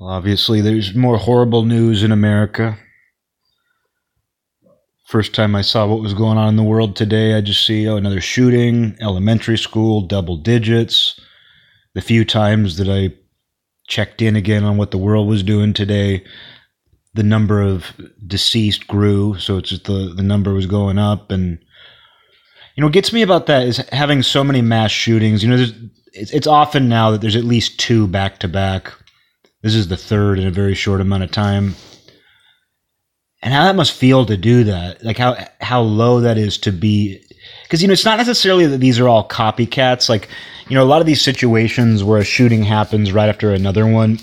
Obviously, there's more horrible news in America. First time I saw what was going on in the world today, I just see oh, another shooting, elementary school, double digits. The few times that I checked in again on what the world was doing today, the number of deceased grew. So it's just the, the number was going up. And, you know, what gets me about that is having so many mass shootings. You know, it's, it's often now that there's at least two back to back. This is the third in a very short amount of time. And how that must feel to do that, like how how low that is to be, because you know it's not necessarily that these are all copycats. Like you know a lot of these situations where a shooting happens right after another one,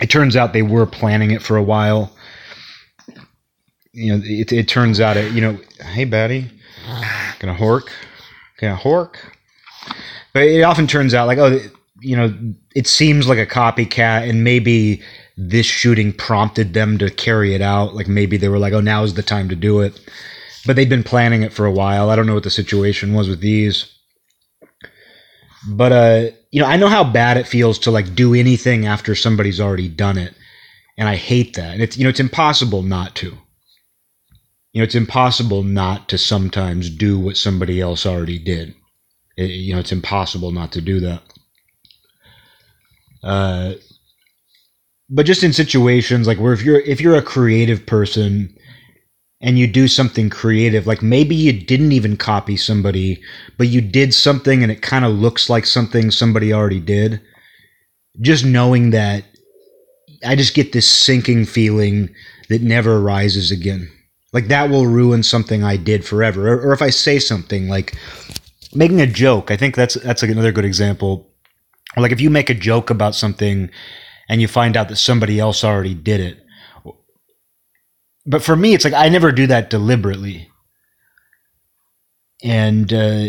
it turns out they were planning it for a while. You know, it, it turns out it. You know, hey, Batty, gonna hork, gonna hork. But it often turns out like, oh, you know, it seems like a copycat, and maybe this shooting prompted them to carry it out. Like maybe they were like, oh, now is the time to do it. But they'd been planning it for a while. I don't know what the situation was with these. But uh, you know, I know how bad it feels to like do anything after somebody's already done it. And I hate that. And it's you know, it's impossible not to. You know, it's impossible not to sometimes do what somebody else already did. It, you know, it's impossible not to do that. Uh, but just in situations like where if you're if you're a creative person and you do something creative like maybe you didn't even copy somebody but you did something and it kind of looks like something somebody already did just knowing that i just get this sinking feeling that never rises again. Like that will ruin something i did forever. Or, or if i say something like making a joke i think that's that's like another good example like if you make a joke about something and you find out that somebody else already did it. But for me, it's like I never do that deliberately. And, uh,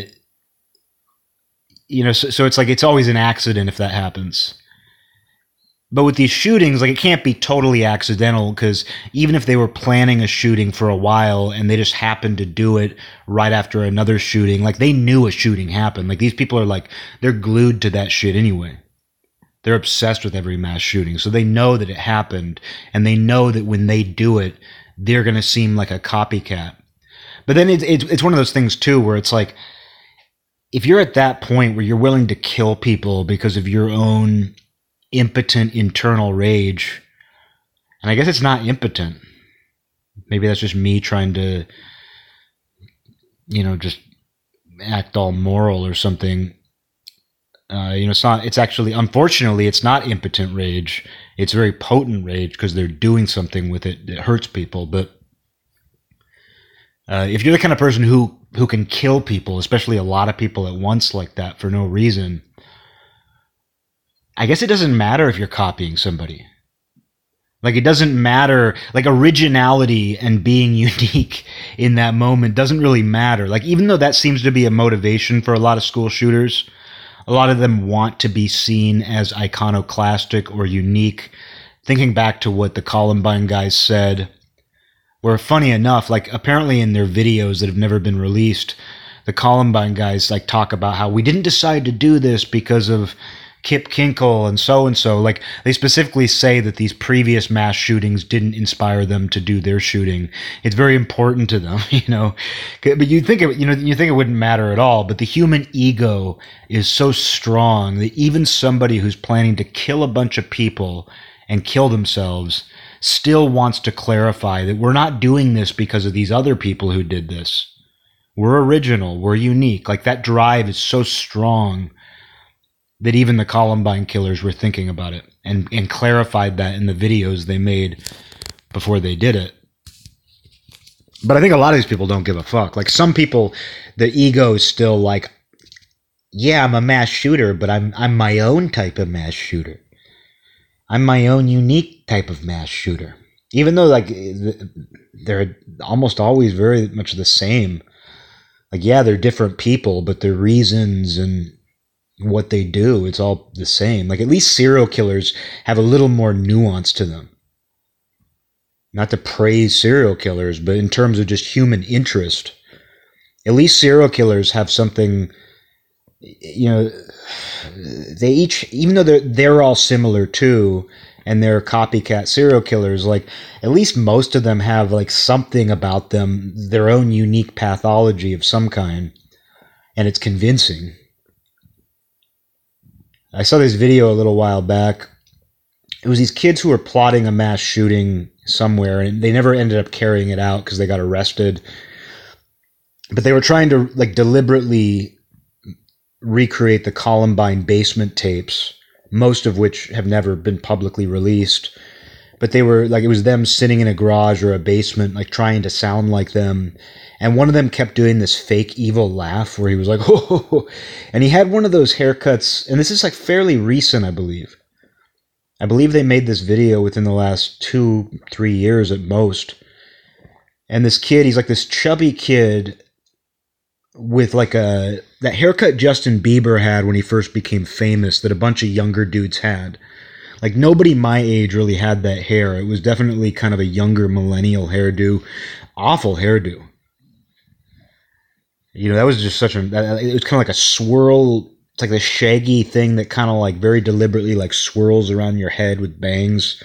you know, so, so it's like it's always an accident if that happens. But with these shootings, like it can't be totally accidental because even if they were planning a shooting for a while and they just happened to do it right after another shooting, like they knew a shooting happened. Like these people are like, they're glued to that shit anyway. They're obsessed with every mass shooting. So they know that it happened and they know that when they do it, they're going to seem like a copycat. But then it's, it's, it's one of those things too where it's like, if you're at that point where you're willing to kill people because of your own impotent internal rage, and I guess it's not impotent. Maybe that's just me trying to, you know, just act all moral or something. Uh, you know, it's not. It's actually, unfortunately, it's not impotent rage. It's very potent rage because they're doing something with it that hurts people. But uh, if you're the kind of person who who can kill people, especially a lot of people at once like that for no reason, I guess it doesn't matter if you're copying somebody. Like it doesn't matter. Like originality and being unique in that moment doesn't really matter. Like even though that seems to be a motivation for a lot of school shooters a lot of them want to be seen as iconoclastic or unique. Thinking back to what the Columbine guys said, where funny enough, like apparently in their videos that have never been released, the Columbine guys like talk about how we didn't decide to do this because of Kip Kinkel and so and so. Like they specifically say that these previous mass shootings didn't inspire them to do their shooting. It's very important to them, you know. But you think it, you know, you think it wouldn't matter at all. But the human ego is so strong that even somebody who's planning to kill a bunch of people and kill themselves still wants to clarify that we're not doing this because of these other people who did this. We're original. We're unique. Like that drive is so strong that even the Columbine killers were thinking about it and, and clarified that in the videos they made before they did it. But I think a lot of these people don't give a fuck. Like some people, the ego is still like, yeah, I'm a mass shooter, but I'm I'm my own type of mass shooter. I'm my own unique type of mass shooter. Even though like they're almost always very much the same. Like yeah, they're different people, but their reasons and what they do, it's all the same. Like at least serial killers have a little more nuance to them. Not to praise serial killers, but in terms of just human interest, at least serial killers have something you know they each even though they're they're all similar too and they're copycat serial killers, like at least most of them have like something about them, their own unique pathology of some kind, and it's convincing. I saw this video a little while back. It was these kids who were plotting a mass shooting somewhere, and they never ended up carrying it out because they got arrested. But they were trying to like deliberately recreate the Columbine basement tapes, most of which have never been publicly released. But they were like it was them sitting in a garage or a basement, like trying to sound like them. And one of them kept doing this fake evil laugh where he was like, oh, and he had one of those haircuts, and this is like fairly recent, I believe. I believe they made this video within the last two, three years at most. And this kid, he's like this chubby kid with like a that haircut Justin Bieber had when he first became famous that a bunch of younger dudes had. Like nobody my age really had that hair. It was definitely kind of a younger millennial hairdo. Awful hairdo. You know, that was just such a it was kind of like a swirl it's like the shaggy thing that kind of like very deliberately like swirls around your head with bangs.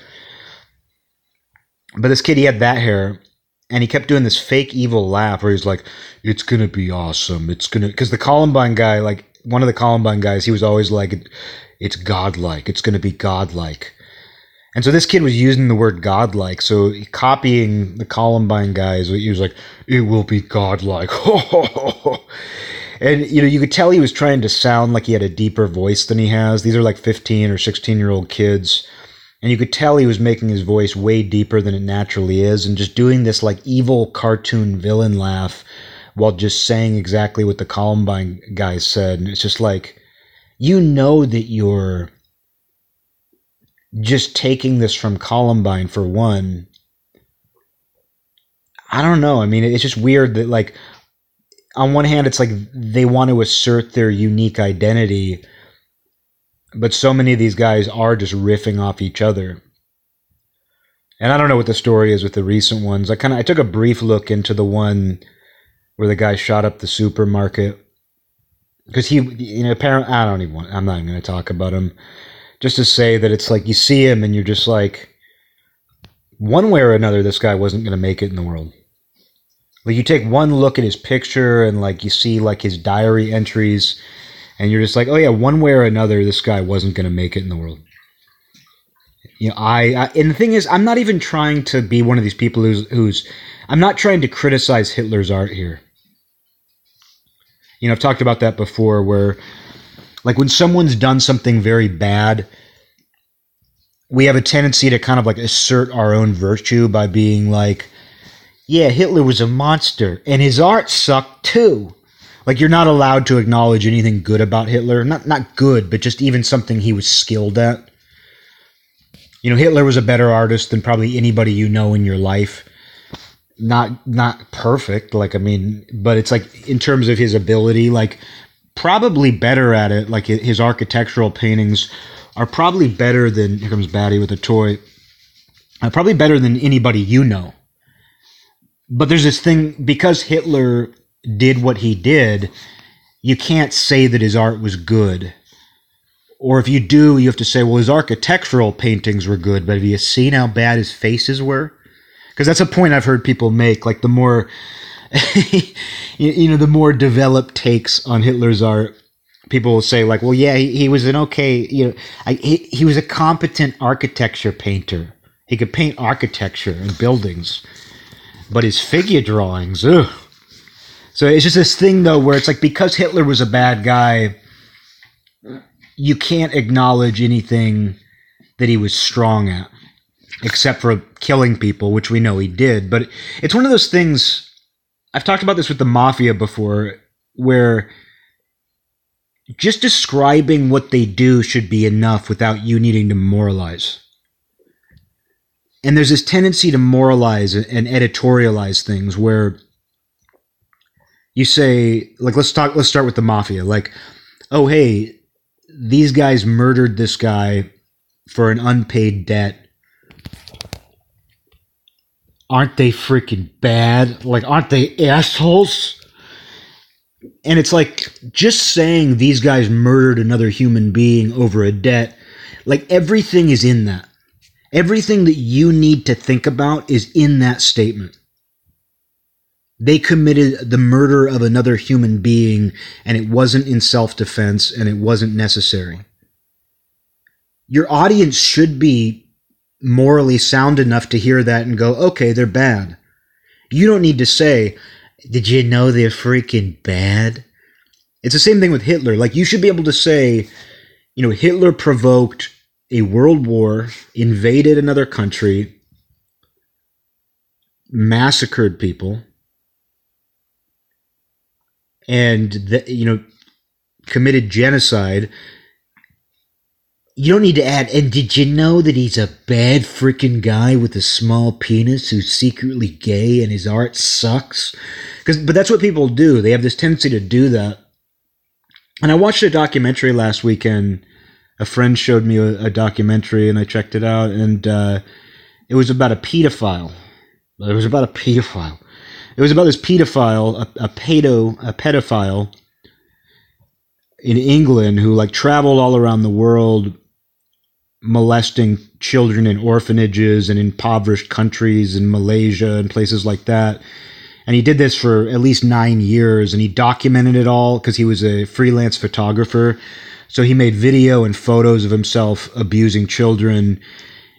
But this kid, he had that hair, and he kept doing this fake evil laugh where he's like, "It's gonna be awesome. It's gonna," because the Columbine guy, like one of the Columbine guys, he was always like, "It's godlike. It's gonna be godlike." And so this kid was using the word godlike, so copying the Columbine guys, he was like, "It will be godlike." and you know you could tell he was trying to sound like he had a deeper voice than he has these are like 15 or 16 year old kids and you could tell he was making his voice way deeper than it naturally is and just doing this like evil cartoon villain laugh while just saying exactly what the columbine guys said and it's just like you know that you're just taking this from columbine for one i don't know i mean it's just weird that like on one hand, it's like they want to assert their unique identity, but so many of these guys are just riffing off each other. And I don't know what the story is with the recent ones. I kind of I took a brief look into the one where the guy shot up the supermarket because he, you know, apparently I don't even want. I'm not even going to talk about him. Just to say that it's like you see him and you're just like, one way or another, this guy wasn't going to make it in the world. Like you take one look at his picture and like you see like his diary entries, and you're just like, oh yeah, one way or another, this guy wasn't going to make it in the world. You know, I, I and the thing is, I'm not even trying to be one of these people who's who's I'm not trying to criticize Hitler's art here. You know, I've talked about that before, where like when someone's done something very bad, we have a tendency to kind of like assert our own virtue by being like, yeah, Hitler was a monster, and his art sucked too. Like you're not allowed to acknowledge anything good about Hitler. Not not good, but just even something he was skilled at. You know, Hitler was a better artist than probably anybody you know in your life. Not not perfect, like I mean, but it's like in terms of his ability, like probably better at it. Like his architectural paintings are probably better than here comes Batty with a toy. Uh, probably better than anybody you know but there's this thing because Hitler did what he did, you can't say that his art was good. Or if you do, you have to say, well, his architectural paintings were good, but have you seen how bad his faces were? Because that's a point I've heard people make. Like the more, you know, the more developed takes on Hitler's art, people will say, like, well, yeah, he, he was an okay, you know, I, he, he was a competent architecture painter. He could paint architecture and buildings but his figure drawings, ugh. So it's just this thing though where it's like because Hitler was a bad guy, you can't acknowledge anything that he was strong at, except for killing people, which we know he did. But it's one of those things. I've talked about this with the mafia before, where just describing what they do should be enough without you needing to moralize and there's this tendency to moralize and editorialize things where you say like let's talk let's start with the mafia like oh hey these guys murdered this guy for an unpaid debt. Aren't they freaking bad? Like aren't they assholes? And it's like just saying these guys murdered another human being over a debt like everything is in that. Everything that you need to think about is in that statement. They committed the murder of another human being, and it wasn't in self defense and it wasn't necessary. Your audience should be morally sound enough to hear that and go, okay, they're bad. You don't need to say, did you know they're freaking bad? It's the same thing with Hitler. Like, you should be able to say, you know, Hitler provoked a world war, invaded another country, massacred people, and the, you know committed genocide you don't need to add and did you know that he's a bad freaking guy with a small penis who's secretly gay and his art sucks? Because but that's what people do. They have this tendency to do that. And i watched a documentary last weekend. A friend showed me a, a documentary and i checked it out and uh, it was about a pedophile. It was about a pedophile it was about this pedophile, a, a pedo, a pedophile in England who like traveled all around the world molesting children in orphanages and impoverished countries in Malaysia and places like that. And he did this for at least nine years and he documented it all because he was a freelance photographer. So he made video and photos of himself abusing children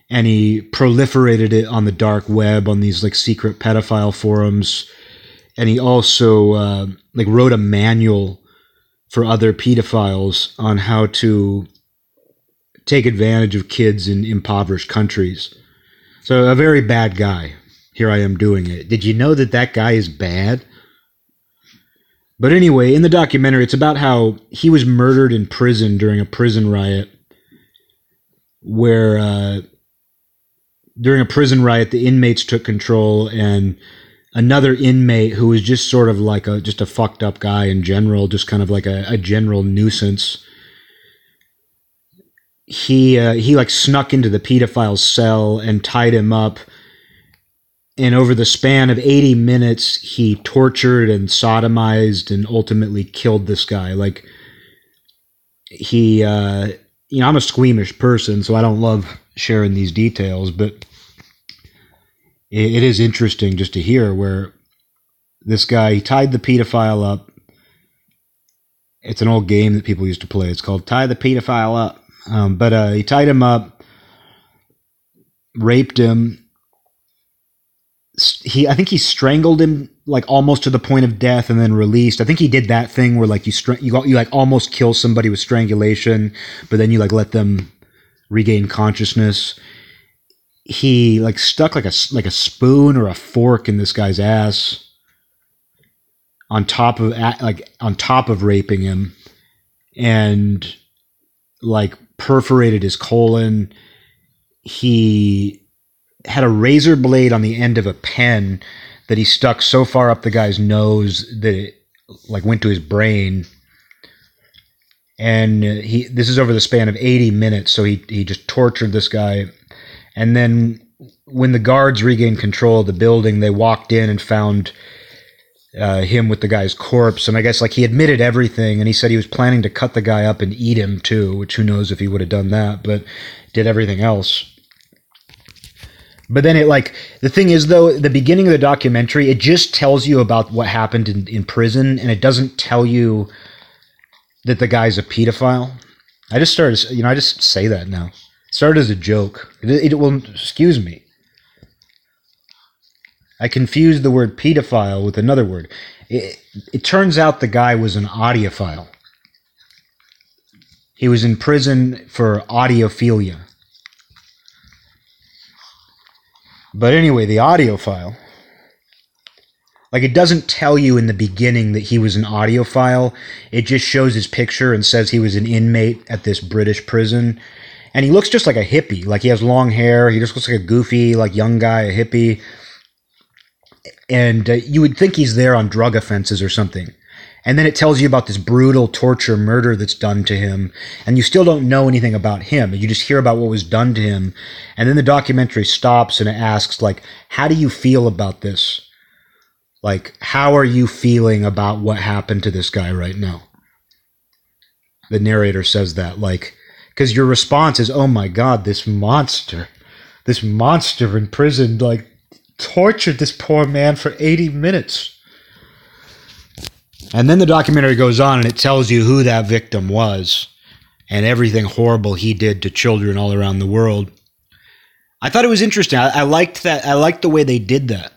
and he proliferated it on the dark web on these like secret pedophile forums. And he also uh, like wrote a manual for other pedophiles on how to take advantage of kids in impoverished countries. So a very bad guy. Here i am doing it. Did you know that that guy is bad? But anyway in the documentary it's about how he was murdered in prison during a prison riot where uh, during a prison riot, the inmates took control, and another inmate who was just sort of like a just a fucked up guy in general, just kind of like a, a general nuisance. He uh, he like snuck into the pedophile's cell and tied him up. And over the span of 80 minutes, he tortured and sodomized and ultimately killed this guy. Like, he, uh, you know, I'm a squeamish person, so I don't love sharing these details, but it, it is interesting just to hear where this guy he tied the pedophile up. It's an old game that people used to play. It's called Tie the Pedophile Up. Um, but uh, he tied him up, raped him. He, I think he strangled him like almost to the point of death, and then released. I think he did that thing where like you str- you you like almost kill somebody with strangulation, but then you like let them regain consciousness. He like stuck like a like a spoon or a fork in this guy's ass on top of like on top of raping him and like perforated his colon he had a razor blade on the end of a pen that he stuck so far up the guy's nose that it like went to his brain. And he this is over the span of 80 minutes so he he just tortured this guy. And then when the guards regained control of the building they walked in and found uh, him with the guy's corpse. And i guess like he admitted everything and he said he was planning to cut the guy up and eat him too which who knows if he would have done that but did everything else but then it like the thing is though the beginning of the documentary it just tells you about what happened in, in prison and it doesn't tell you that the guy's a pedophile. I just started, you know, I just say that now. Started as a joke. It, it will, excuse me. I confused the word pedophile with another word. It, it turns out the guy was an audiophile. He was in prison for audiophilia. But anyway, the audiophile like it doesn't tell you in the beginning that he was an audiophile. It just shows his picture and says he was an inmate at this British prison. And he looks just like a hippie. Like he has long hair. He just looks like a goofy, like young guy, a hippie. And uh, you would think he's there on drug offenses or something. And then it tells you about this brutal torture murder that's done to him. And you still don't know anything about him. You just hear about what was done to him. And then the documentary stops and it asks, like, how do you feel about this? Like, how are you feeling about what happened to this guy right now? The narrator says that, like, because your response is, oh my God, this monster. this monster in prison like tortured this poor man for 80 minutes. And then the documentary goes on and it tells you who that victim was and everything horrible he did to children all around the world. I thought it was interesting. I, I liked that. I liked the way they did that.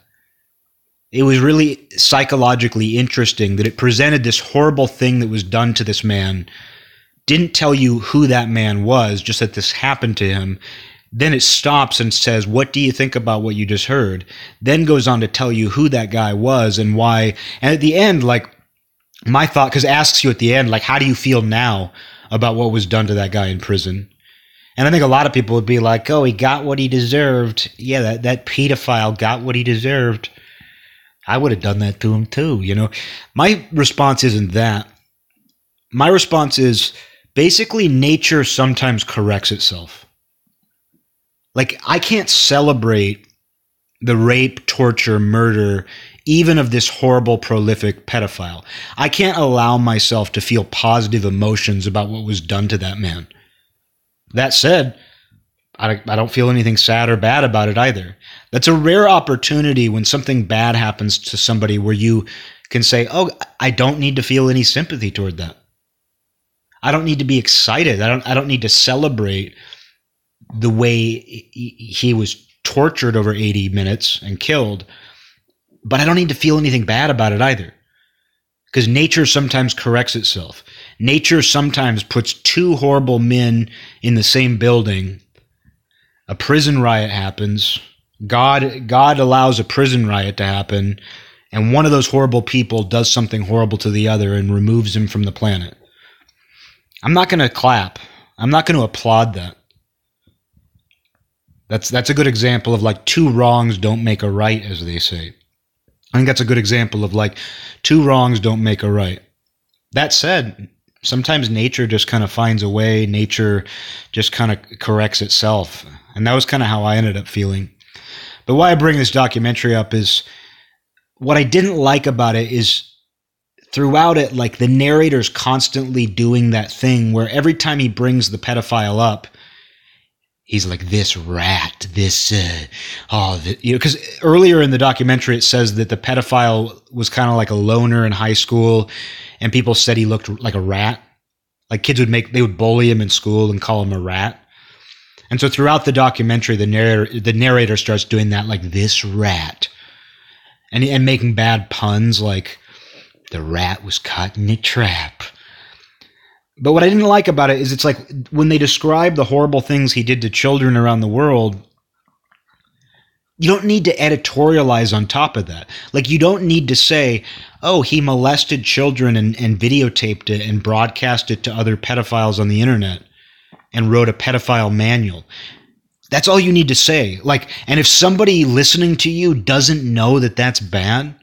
It was really psychologically interesting that it presented this horrible thing that was done to this man, didn't tell you who that man was, just that this happened to him. Then it stops and says, What do you think about what you just heard? Then goes on to tell you who that guy was and why. And at the end, like, my thought, because it asks you at the end, like, how do you feel now about what was done to that guy in prison? And I think a lot of people would be like, oh, he got what he deserved. Yeah, that, that pedophile got what he deserved. I would have done that to him too, you know? My response isn't that. My response is basically nature sometimes corrects itself. Like, I can't celebrate the rape, torture, murder, even of this horrible, prolific pedophile. I can't allow myself to feel positive emotions about what was done to that man. That said, I, I don't feel anything sad or bad about it either. That's a rare opportunity when something bad happens to somebody where you can say, Oh, I don't need to feel any sympathy toward that. I don't need to be excited. I don't, I don't need to celebrate the way he was tortured over 80 minutes and killed, but I don't need to feel anything bad about it either. Because nature sometimes corrects itself. Nature sometimes puts two horrible men in the same building. A prison riot happens. God God allows a prison riot to happen, and one of those horrible people does something horrible to the other and removes him from the planet. I'm not going to clap. I'm not going to applaud that. That's that's a good example of like two wrongs don't make a right as they say. I think that's a good example of like two wrongs don't make a right. That said, sometimes nature just kind of finds a way, nature just kind of corrects itself. And that was kind of how I ended up feeling. But why I bring this documentary up is what I didn't like about it is throughout it, like the narrator's constantly doing that thing where every time he brings the pedophile up, he's like this rat, this uh, oh, the, you know, because earlier in the documentary it says that the pedophile was kind of like a loner in high school, and people said he looked like a rat. Like kids would make they would bully him in school and call him a rat. And so throughout the documentary, the narrator the narrator starts doing that like this rat, and and making bad puns like the rat was caught in a trap but what I didn't like about it is it's like when they describe the horrible things he did to children around the world, you don't need to editorialize on top of that. Like, you don't need to say, oh, he molested children and, and videotaped it and broadcast it to other pedophiles on the internet and wrote a pedophile manual. That's all you need to say. Like, and if somebody listening to you doesn't know that that's bad,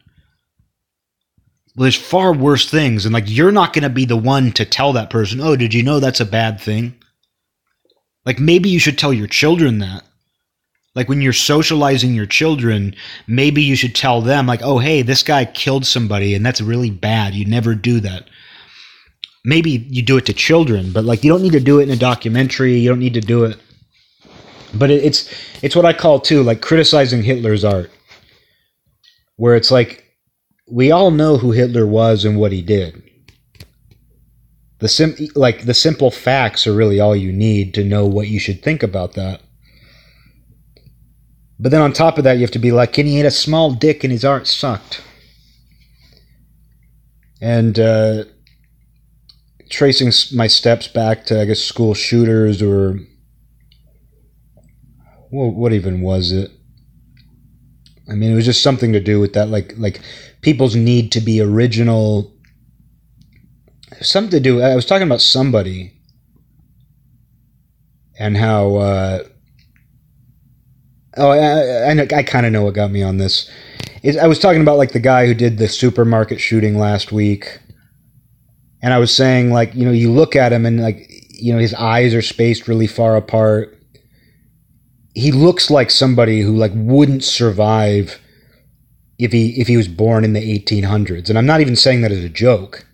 well, there's far worse things. And like, you're not going to be the one to tell that person, oh, did you know that's a bad thing? Like, maybe you should tell your children that. Like, when you're socializing your children, maybe you should tell them, like, oh, hey, this guy killed somebody and that's really bad. You never do that. Maybe you do it to children, but like, you don't need to do it in a documentary. You don't need to do it. But it's it's what I call too like criticizing Hitler's art, where it's like we all know who Hitler was and what he did. The sim- like the simple facts are really all you need to know what you should think about that. But then on top of that, you have to be like, and he had a small dick and his art sucked. And uh, tracing my steps back to, I guess, school shooters or what even was it? I mean, it was just something to do with that, like like people's need to be original. Something to do. I was talking about somebody and how. Uh, oh, I, I, I kind of know what got me on this. Is I was talking about like the guy who did the supermarket shooting last week, and I was saying like you know you look at him and like you know his eyes are spaced really far apart he looks like somebody who like wouldn't survive if he if he was born in the 1800s and i'm not even saying that as a joke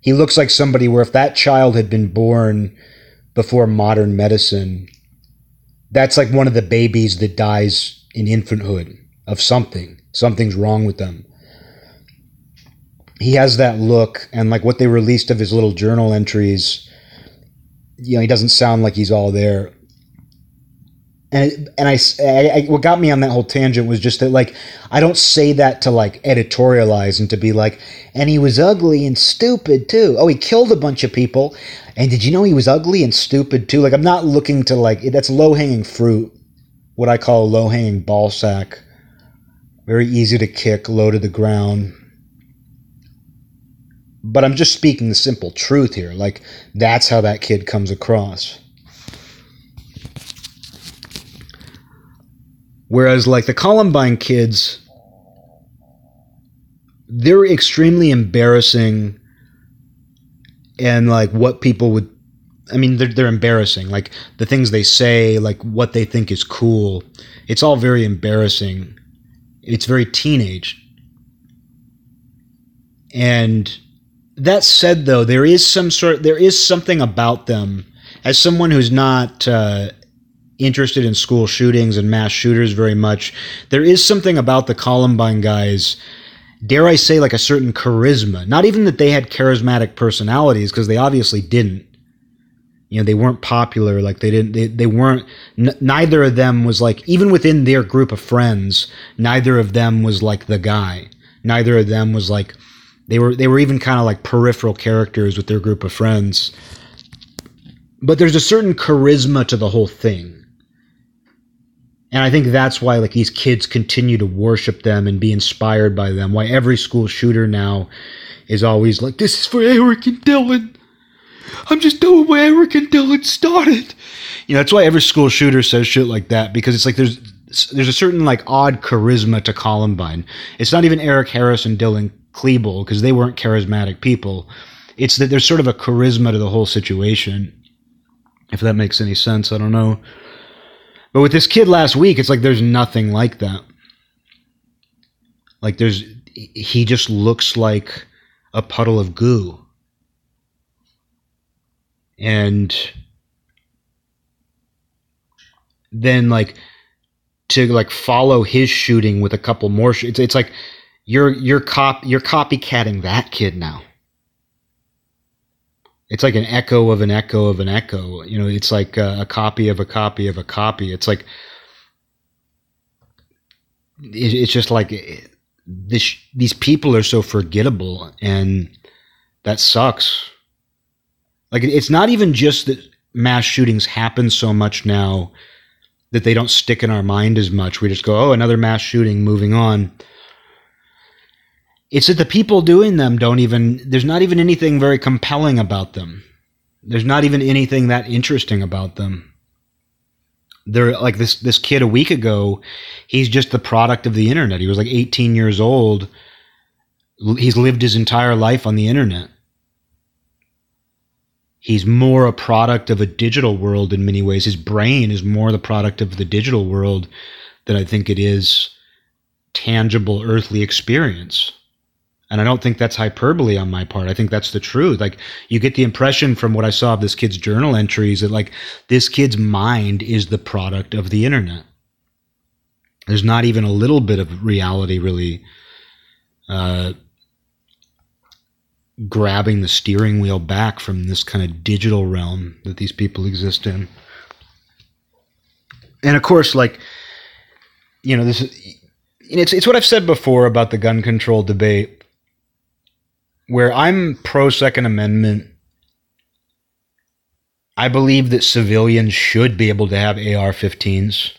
he looks like somebody where if that child had been born before modern medicine that's like one of the babies that dies in infanthood of something. Something's wrong with them. He has that look, and like what they released of his little journal entries, you know, he doesn't sound like he's all there and and I, I, what got me on that whole tangent was just that like I don't say that to like editorialize and to be like and he was ugly and stupid too. Oh, he killed a bunch of people, and did you know he was ugly and stupid too? Like I'm not looking to like that's low hanging fruit, what I call low hanging ball sack. Very easy to kick, low to the ground. But I'm just speaking the simple truth here. Like that's how that kid comes across. Whereas, like the Columbine kids, they're extremely embarrassing and like what people would I mean they're they're embarrassing. Like the things they say like what they think is cool. It's all very embarrassing. It's very teenage. And that said though there is some sort there is something about them. As someone who's not uh, interested in school shootings and mass shooters very much. There is something about the Columbine guys, dare I say, like a certain charisma. Not even that they had charismatic personalities, because they obviously didn't. You know, they weren't popular. Like they didn't. They, they weren't. N- neither of them was like even within their group of friends. Neither of them was like the guy. Neither of them was like. They were. They were even kind of like peripheral characters with their group of friends. But there's a certain charisma to the whole thing and I think that's why like these kids continue to worship them and be inspired by them. Why every school shooter now is always like, "This is for Eric and Dylan. I'm just doing what Eric and Dylan started." You know, that's why every school shooter says shit like that because it's like there's there's a certain like odd charisma to Columbine. It's not even Eric Harris and Dylan Klebold because they weren't charismatic people. It's that there's sort of a charisma to the whole situation. If that makes any sense, I don't know. But with this kid last week, it's like there's nothing like that. Like there's he just looks like a puddle of goo. And then like to like follow his shooting with a couple more sh- it's it's like you're you're cop you're copycatting that kid now it's like an echo of an echo of an echo. You know, it's like a, a copy of a copy of a copy. It's like it, it's just like this. These people are so forgettable, and that sucks. Like it's not even just that mass shootings happen so much now that they don't stick in our mind as much. We just go, oh, another mass shooting, moving on. It's that the people doing them don't even, there's not even anything very compelling about them. There's not even anything that interesting about them. They're like this, this kid a week ago, he's just the product of the internet. He was like 18 years old. He's lived his entire life on the internet. He's more a product of a digital world in many ways. His brain is more the product of the digital world than I think it is tangible earthly experience. And I don't think that's hyperbole on my part. I think that's the truth. Like you get the impression from what I saw of this kid's journal entries that like this kid's mind is the product of the internet. There's not even a little bit of reality really uh, grabbing the steering wheel back from this kind of digital realm that these people exist in. And of course, like, you know, this is, it's, it's what I've said before about the gun control debate where I'm pro Second Amendment. I believe that civilians should be able to have AR-15s.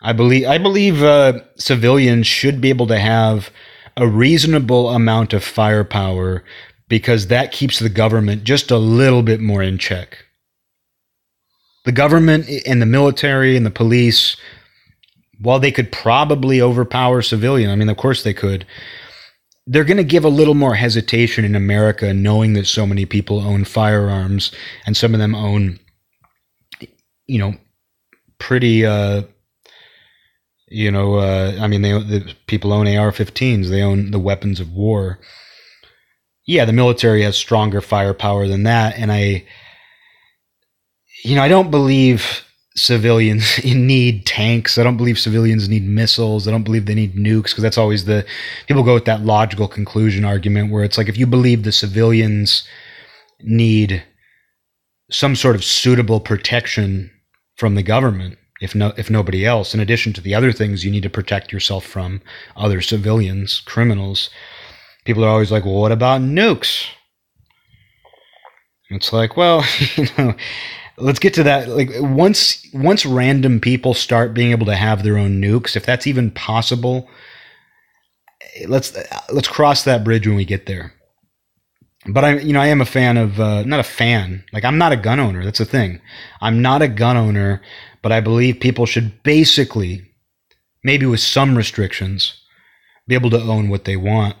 I believe I believe uh, civilians should be able to have a reasonable amount of firepower because that keeps the government just a little bit more in check. The government and the military and the police, while they could probably overpower civilian, I mean, of course they could, they're going to give a little more hesitation in America, knowing that so many people own firearms and some of them own, you know, pretty, uh, you know, uh, I mean, they the people own AR-15s. They own the weapons of war. Yeah, the military has stronger firepower than that, and I, you know, I don't believe civilians need tanks. I don't believe civilians need missiles. I don't believe they need nukes because that's always the people go with that logical conclusion argument where it's like if you believe the civilians need some sort of suitable protection from the government, if no if nobody else, in addition to the other things you need to protect yourself from other civilians, criminals. People are always like, well, what about nukes? It's like, well, you know, let's get to that. Like once once random people start being able to have their own nukes, if that's even possible, let's let's cross that bridge when we get there. But I, you know, I am a fan of uh, not a fan. Like I'm not a gun owner. That's the thing. I'm not a gun owner, but I believe people should basically, maybe with some restrictions, be able to own what they want.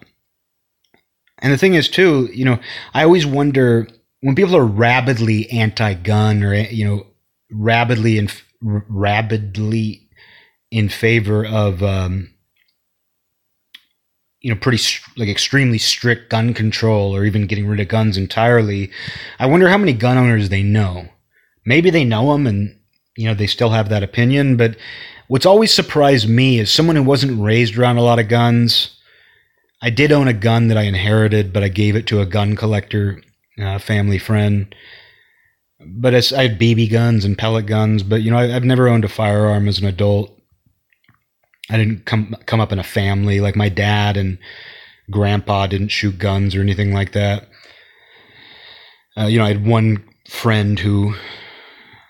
And the thing is, too, you know, I always wonder when people are rabidly anti-gun or you know rabidly in rabidly in favor of um, you know pretty like extremely strict gun control or even getting rid of guns entirely i wonder how many gun owners they know. Maybe they know them and you know they still have that opinion but what's always surprised me is someone who wasn't raised around a lot of guns. I did own a gun that i inherited but i gave it to a gun collector uh, family friend. But I had BB guns and pellet guns, but you know I, I've never owned a firearm as an adult. I didn't come come up in a family like my dad and grandpa didn't shoot guns or anything like that. Uh, you know, I had one friend who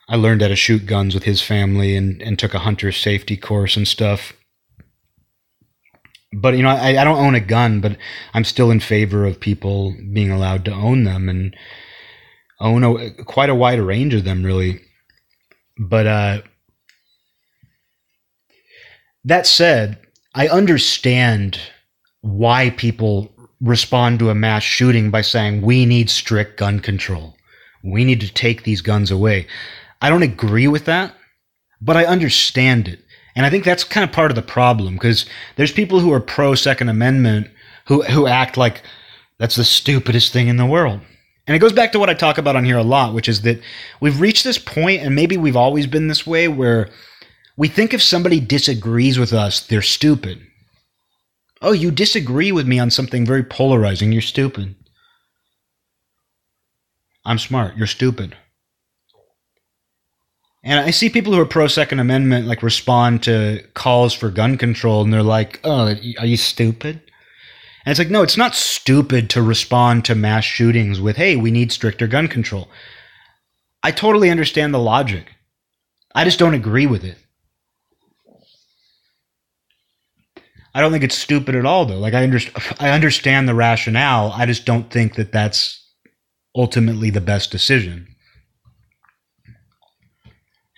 I learned how to shoot guns with his family and, and took a hunter safety course and stuff but you know, I, I don't own a gun, but I'm still in favor of people being allowed to own them and own a, quite a wide range of them, really. But uh, that said, I understand why people respond to a mass shooting by saying we need strict gun control. We need to take these guns away. I don't agree with that, but I understand it. And I think that's kind of part of the problem because there's people who are pro Second Amendment who, who act like that's the stupidest thing in the world. And it goes back to what I talk about on here a lot, which is that we've reached this point, and maybe we've always been this way, where we think if somebody disagrees with us, they're stupid. Oh, you disagree with me on something very polarizing, you're stupid. I'm smart, you're stupid. And I see people who are pro Second Amendment like respond to calls for gun control, and they're like, "Oh, are you stupid?" And it's like, no, it's not stupid to respond to mass shootings with, "Hey, we need stricter gun control." I totally understand the logic. I just don't agree with it. I don't think it's stupid at all, though. Like I understand, I understand the rationale. I just don't think that that's ultimately the best decision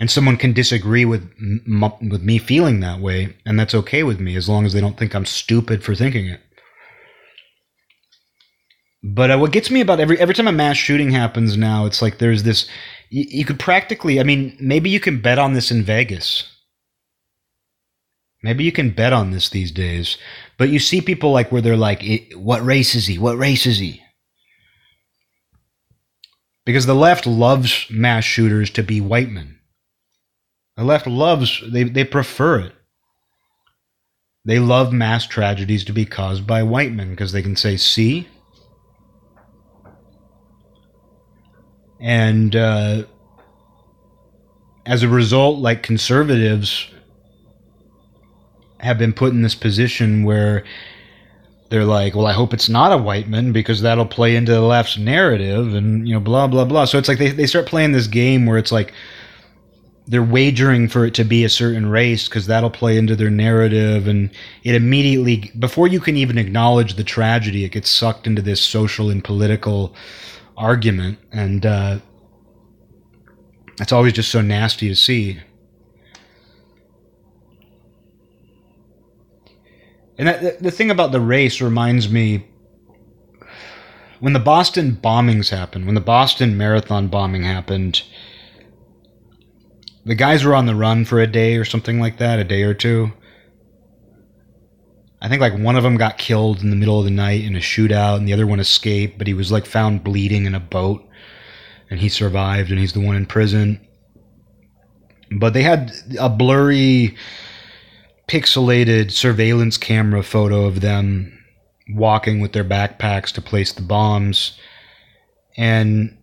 and someone can disagree with m- with me feeling that way and that's okay with me as long as they don't think I'm stupid for thinking it. But uh, what gets me about every every time a mass shooting happens now it's like there's this you, you could practically I mean maybe you can bet on this in Vegas. Maybe you can bet on this these days. But you see people like where they're like what race is he? What race is he? Because the left loves mass shooters to be white men the left loves, they, they prefer it. They love mass tragedies to be caused by white men because they can say, see? And uh, as a result, like conservatives have been put in this position where they're like, well, I hope it's not a white man because that'll play into the left's narrative and, you know, blah, blah, blah. So it's like they, they start playing this game where it's like, they're wagering for it to be a certain race because that'll play into their narrative and it immediately before you can even acknowledge the tragedy it gets sucked into this social and political argument and uh, it's always just so nasty to see. And that, the thing about the race reminds me when the boston bombings happened when the boston marathon bombing happened the guys were on the run for a day or something like that, a day or two. I think like one of them got killed in the middle of the night in a shootout, and the other one escaped, but he was like found bleeding in a boat. and he survived, and he's the one in prison. But they had a blurry, pixelated surveillance camera photo of them walking with their backpacks to place the bombs. And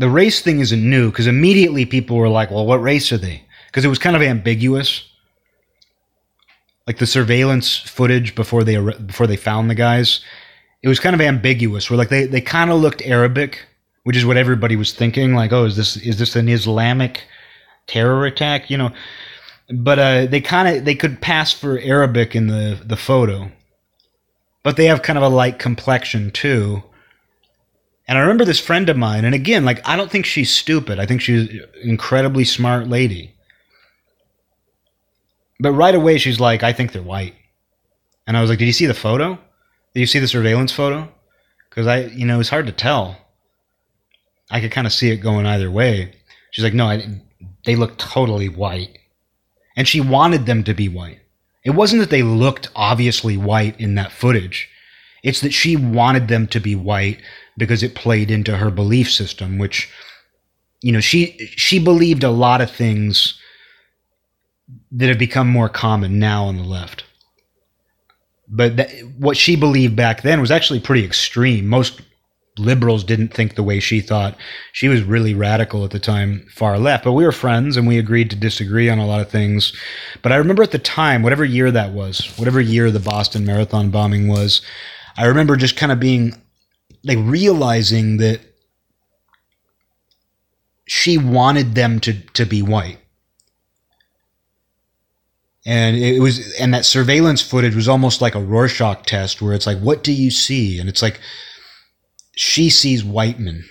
the race thing isn't new because immediately people were like, well, what race are they? Because it was kind of ambiguous. Like the surveillance footage before they before they found the guys, it was kind of ambiguous. Where like they, they kind of looked Arabic, which is what everybody was thinking. Like, oh, is this is this an Islamic terror attack? You know, but uh, they kind of they could pass for Arabic in the the photo, but they have kind of a light complexion too. And I remember this friend of mine, and again, like I don't think she's stupid. I think she's an incredibly smart lady. But right away, she's like, I think they're white. And I was like, Did you see the photo? Did you see the surveillance photo? Because I, you know, it's hard to tell. I could kind of see it going either way. She's like, No, I, they look totally white. And she wanted them to be white. It wasn't that they looked obviously white in that footage. It's that she wanted them to be white because it played into her belief system, which, you know, she she believed a lot of things that have become more common now on the left. But that, what she believed back then was actually pretty extreme. Most liberals didn't think the way she thought. She was really radical at the time, far left. But we were friends and we agreed to disagree on a lot of things. But I remember at the time, whatever year that was, whatever year the Boston Marathon bombing was, I remember just kind of being like realizing that she wanted them to to be white. And it was and that surveillance footage was almost like a Rorschach test where it's like what do you see? And it's like she sees white men.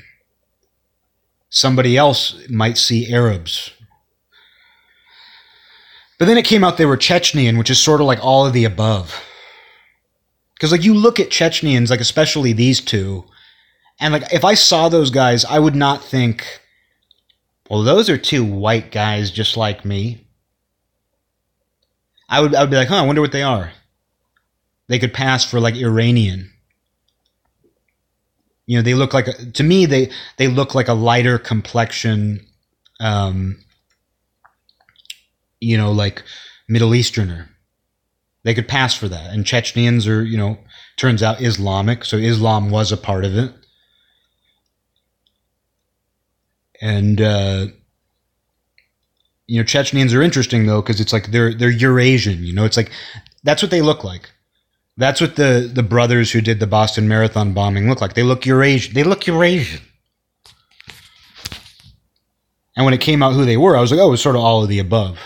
Somebody else might see Arabs. But then it came out they were Chechnyan which is sort of like all of the above because like you look at Chechnyans like especially these two and like if I saw those guys I would not think well those are two white guys just like me I would I would be like, huh, I wonder what they are. They could pass for like Iranian. You know, they look like a, to me they they look like a lighter complexion, um, you know, like Middle Easterner. They could pass for that, and Chechnyans are you know turns out Islamic, so Islam was a part of it, and. Uh, you know, Chechnyans are interesting though because it's like they're they're Eurasian. You know, it's like that's what they look like. That's what the the brothers who did the Boston Marathon bombing look like. They look Eurasian. They look Eurasian. And when it came out who they were, I was like, oh, it's sort of all of the above.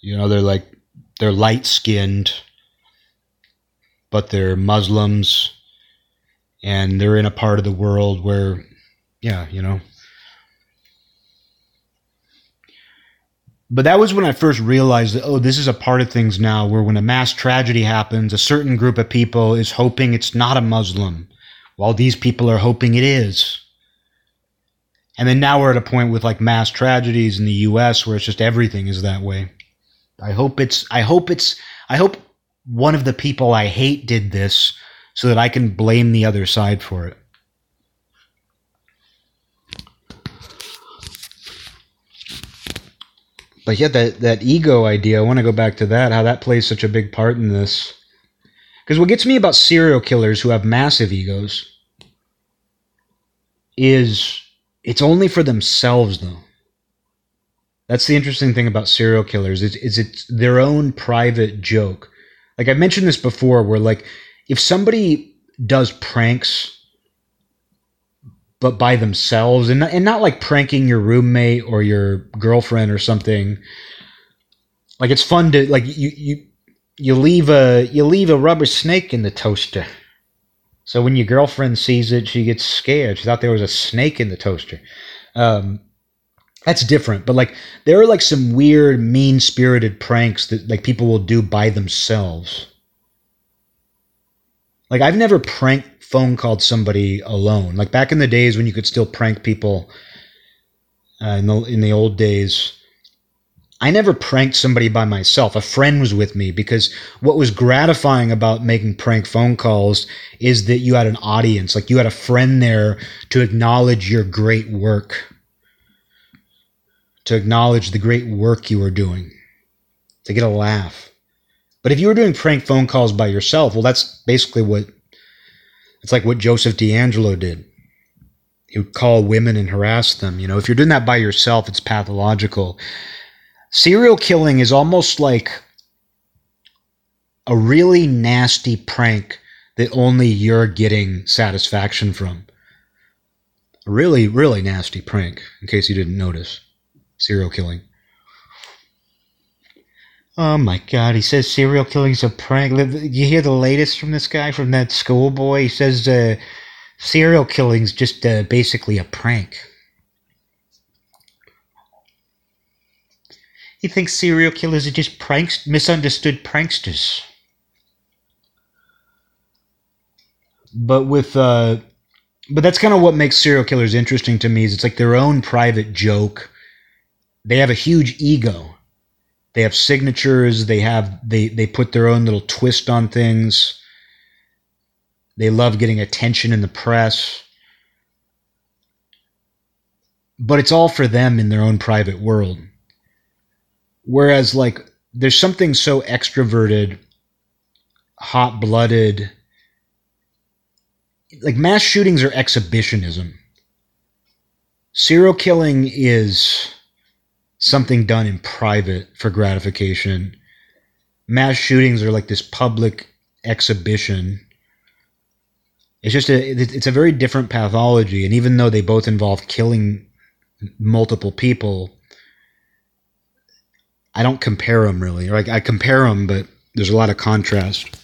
You know, they're like they're light skinned, but they're Muslims, and they're in a part of the world where, yeah, you know, But that was when I first realized that, oh, this is a part of things now where when a mass tragedy happens, a certain group of people is hoping it's not a Muslim, while these people are hoping it is. And then now we're at a point with like mass tragedies in the US where it's just everything is that way. I hope it's, I hope it's, I hope one of the people I hate did this so that I can blame the other side for it. but yeah, that that ego idea. I want to go back to that. How that plays such a big part in this. Because what gets me about serial killers who have massive egos is it's only for themselves though. That's the interesting thing about serial killers is, is it's their own private joke. Like I mentioned this before, where like if somebody does pranks but by themselves and not, and not like pranking your roommate or your girlfriend or something like it's fun to like you you you leave a you leave a rubber snake in the toaster. So when your girlfriend sees it she gets scared. She thought there was a snake in the toaster. Um, that's different but like there are like some weird mean spirited pranks that like people will do by themselves like I've never prank phone called somebody alone. Like back in the days when you could still prank people uh, in the in the old days, I never pranked somebody by myself. A friend was with me because what was gratifying about making prank phone calls is that you had an audience, like you had a friend there to acknowledge your great work, to acknowledge the great work you were doing, to get a laugh. But if you were doing prank phone calls by yourself, well, that's basically what it's like what Joseph DeAngelo did. He would call women and harass them. You know, if you're doing that by yourself, it's pathological. Serial killing is almost like a really nasty prank that only you're getting satisfaction from. A really, really nasty prank, in case you didn't notice. Serial killing. Oh my god, he says serial killing's a prank. You hear the latest from this guy, from that schoolboy? He says uh, serial killing's just uh, basically a prank. He thinks serial killers are just pranks, misunderstood pranksters. But with, uh, but that's kind of what makes serial killers interesting to me. Is it's like their own private joke. They have a huge ego. They have signatures. They have they they put their own little twist on things. They love getting attention in the press. But it's all for them in their own private world. Whereas, like, there's something so extroverted, hot blooded. Like, mass shootings are exhibitionism. Serial killing is something done in private for gratification. Mass shootings are like this public exhibition. It's just a it's a very different pathology, and even though they both involve killing multiple people, I don't compare them really. Like I compare them, but there's a lot of contrast.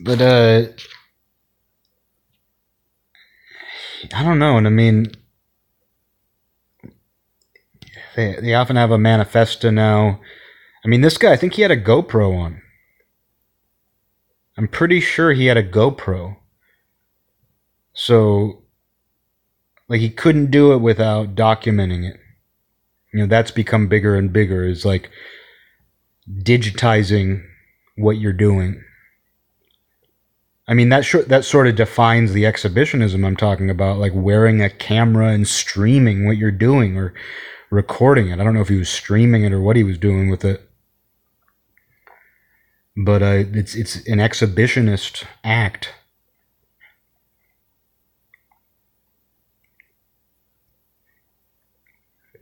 But uh I don't know, and I mean they they often have a manifesto now. I mean, this guy, I think he had a GoPro on. I'm pretty sure he had a GoPro. So like he couldn't do it without documenting it. You know, that's become bigger and bigger is like digitizing what you're doing. I mean that sh- that sort of defines the exhibitionism I'm talking about, like wearing a camera and streaming what you're doing or recording it. I don't know if he was streaming it or what he was doing with it, but uh, it's it's an exhibitionist act.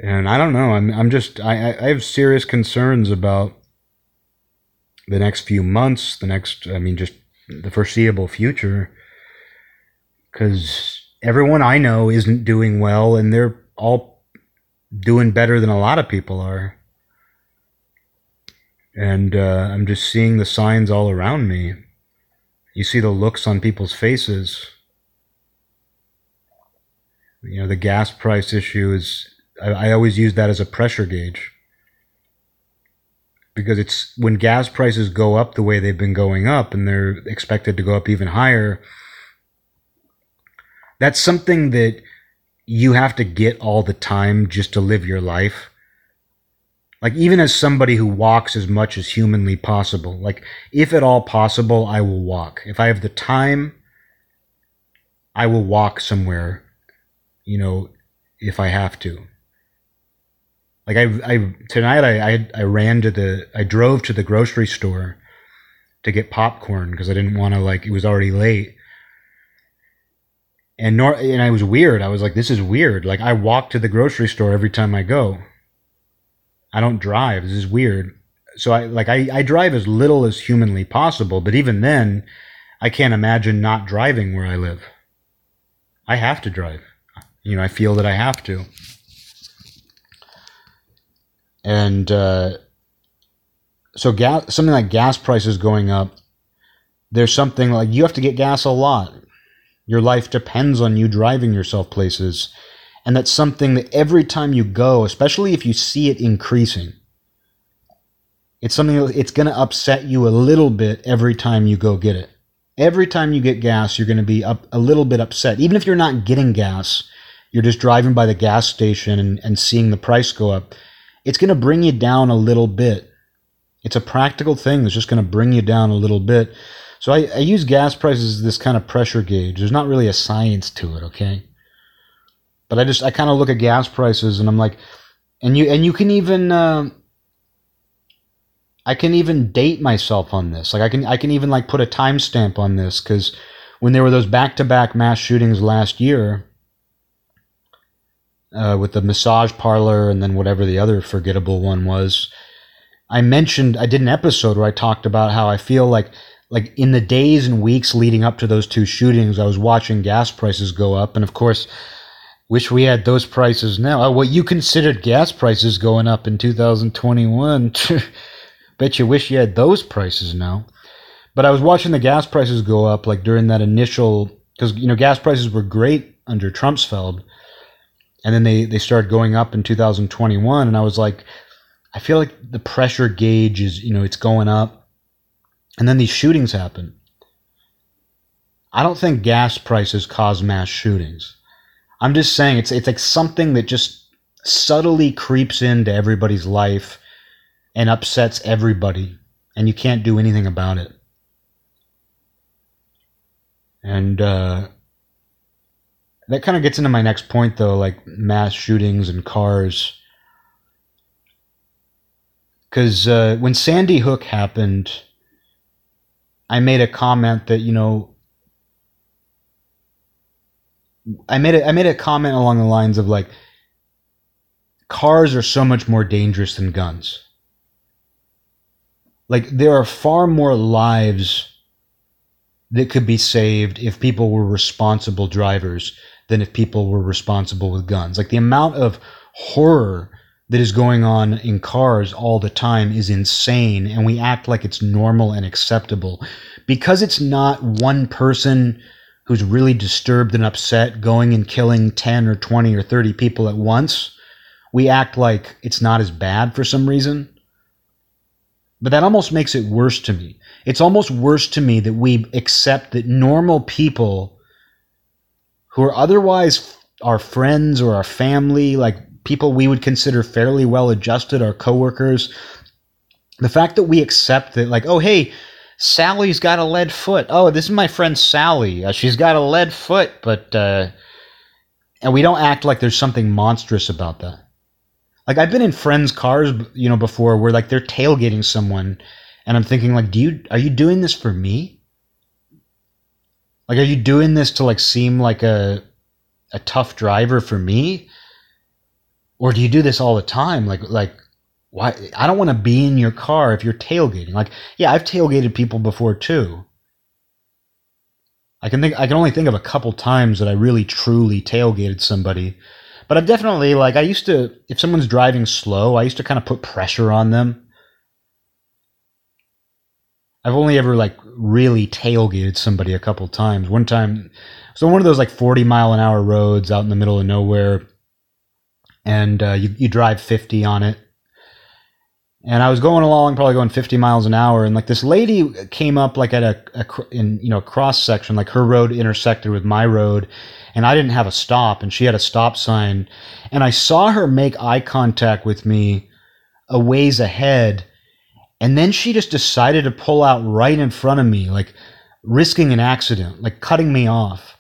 and I don't know. I'm I'm just I I have serious concerns about the next few months, the next I mean just the foreseeable future, because everyone I know isn't doing well, and they're all doing better than a lot of people are. And uh, I'm just seeing the signs all around me. You see the looks on people's faces. You know, the gas price issue is I, I always use that as a pressure gauge because it's when gas prices go up the way they've been going up and they're expected to go up even higher that's something that you have to get all the time just to live your life. Like even as somebody who walks as much as humanly possible like if at all possible i will walk. If i have the time i will walk somewhere you know if i have to like I, I tonight I, I, I ran to the I drove to the grocery store to get popcorn because I didn't want to like it was already late. And nor and I was weird. I was like, this is weird. Like I walk to the grocery store every time I go. I don't drive. This is weird. So I like I, I drive as little as humanly possible, but even then, I can't imagine not driving where I live. I have to drive. You know, I feel that I have to and uh, so gas something like gas prices going up there's something like you have to get gas a lot. Your life depends on you driving yourself places. And that's something that every time you go especially if you see it increasing it's something that it's going to upset you a little bit every time you go get it. Every time you get gas you're going to be up a little bit upset. Even if you're not getting gas you're just driving by the gas station and, and seeing the price go up, it's going to bring you down a little bit. It's a practical thing that's just going to bring you down a little bit. So I, I use gas prices as this kind of pressure gauge. There's not really a science to it, okay? But I just I kind of look at gas prices and I'm like, and you and you can even uh, I can even date myself on this. Like I can I can even like put a timestamp on this because when there were those back to back mass shootings last year, uh, with the massage parlor and then whatever the other forgettable one was. I mentioned I did an episode where I talked about how I feel like like in the days and weeks leading up to those two shootings, I was watching gas prices go up, and of course, wish we had those prices now. Uh, what you considered gas prices going up in 2021? Bet you wish you had those prices now. But I was watching the gas prices go up like during that initial because you know gas prices were great under Trumpsfeld and then they they started going up in 2021 and i was like i feel like the pressure gauge is you know it's going up. And then these shootings happen. I don't think gas prices cause mass shootings. I'm just saying it's it's like something that just subtly creeps into everybody's life and upsets everybody and you can't do anything about it. And uh that kind of gets into my next point, though, like mass shootings and cars. Because uh, when Sandy Hook happened, I made a comment that you know, I made a, I made a comment along the lines of like, cars are so much more dangerous than guns. Like there are far more lives that could be saved if people were responsible drivers than if people were responsible with guns. Like the amount of horror that is going on in cars all the time is insane, and we act like it's normal and acceptable. Because it's not one person who's really disturbed and upset going and killing 10 or 20 or 30 people at once, we act like it's not as bad for some reason. But that almost makes it worse to me. It's almost worse to me that we accept that normal people who are otherwise our friends or our family, like people we would consider fairly well adjusted, our coworkers, the fact that we accept that, like, oh, hey, Sally's got a lead foot. Oh, this is my friend Sally. Uh, she's got a lead foot, but, uh, and we don't act like there's something monstrous about that. Like, I've been in friends' cars, you know, before where, like, they're tailgating someone, and I'm thinking, like, do you, are you doing this for me? Like, are you doing this to like seem like a a tough driver for me, or do you do this all the time? Like, like why? I don't want to be in your car if you're tailgating. Like, yeah, I've tailgated people before too. I can think I can only think of a couple times that I really truly tailgated somebody. But I've definitely like I used to if someone's driving slow, I used to kind of put pressure on them. I've only ever like really tailgated somebody a couple times. One time, so one of those like 40 mile an hour roads out in the middle of nowhere, and uh, you, you drive 50 on it. And I was going along, probably going 50 miles an hour, and like this lady came up like at a, a in you know cross section, like her road intersected with my road, and I didn't have a stop, and she had a stop sign, and I saw her make eye contact with me a ways ahead and then she just decided to pull out right in front of me, like risking an accident, like cutting me off.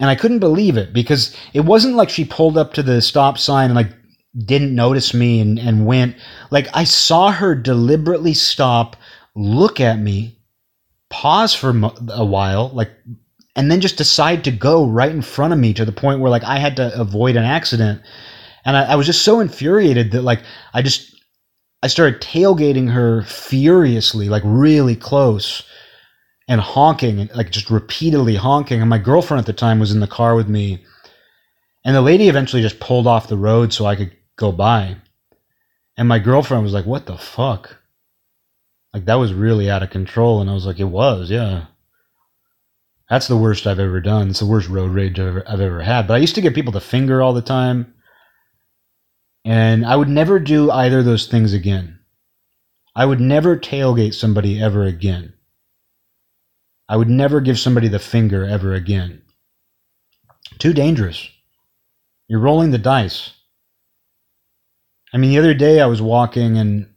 And I couldn't believe it because it wasn't like she pulled up to the stop sign and like didn't notice me and, and went. Like I saw her deliberately stop, look at me, pause for a while, like, and then just decide to go right in front of me to the point where like I had to avoid an accident. And I, I was just so infuriated that like I just I started tailgating her furiously, like really close, and honking, and like just repeatedly honking. And my girlfriend at the time was in the car with me. And the lady eventually just pulled off the road so I could go by. And my girlfriend was like, What the fuck? Like, that was really out of control. And I was like, It was, yeah. That's the worst I've ever done. It's the worst road rage I've ever, I've ever had. But I used to get people to finger all the time. And I would never do either of those things again. I would never tailgate somebody ever again. I would never give somebody the finger ever again. Too dangerous. You're rolling the dice. I mean, the other day I was walking and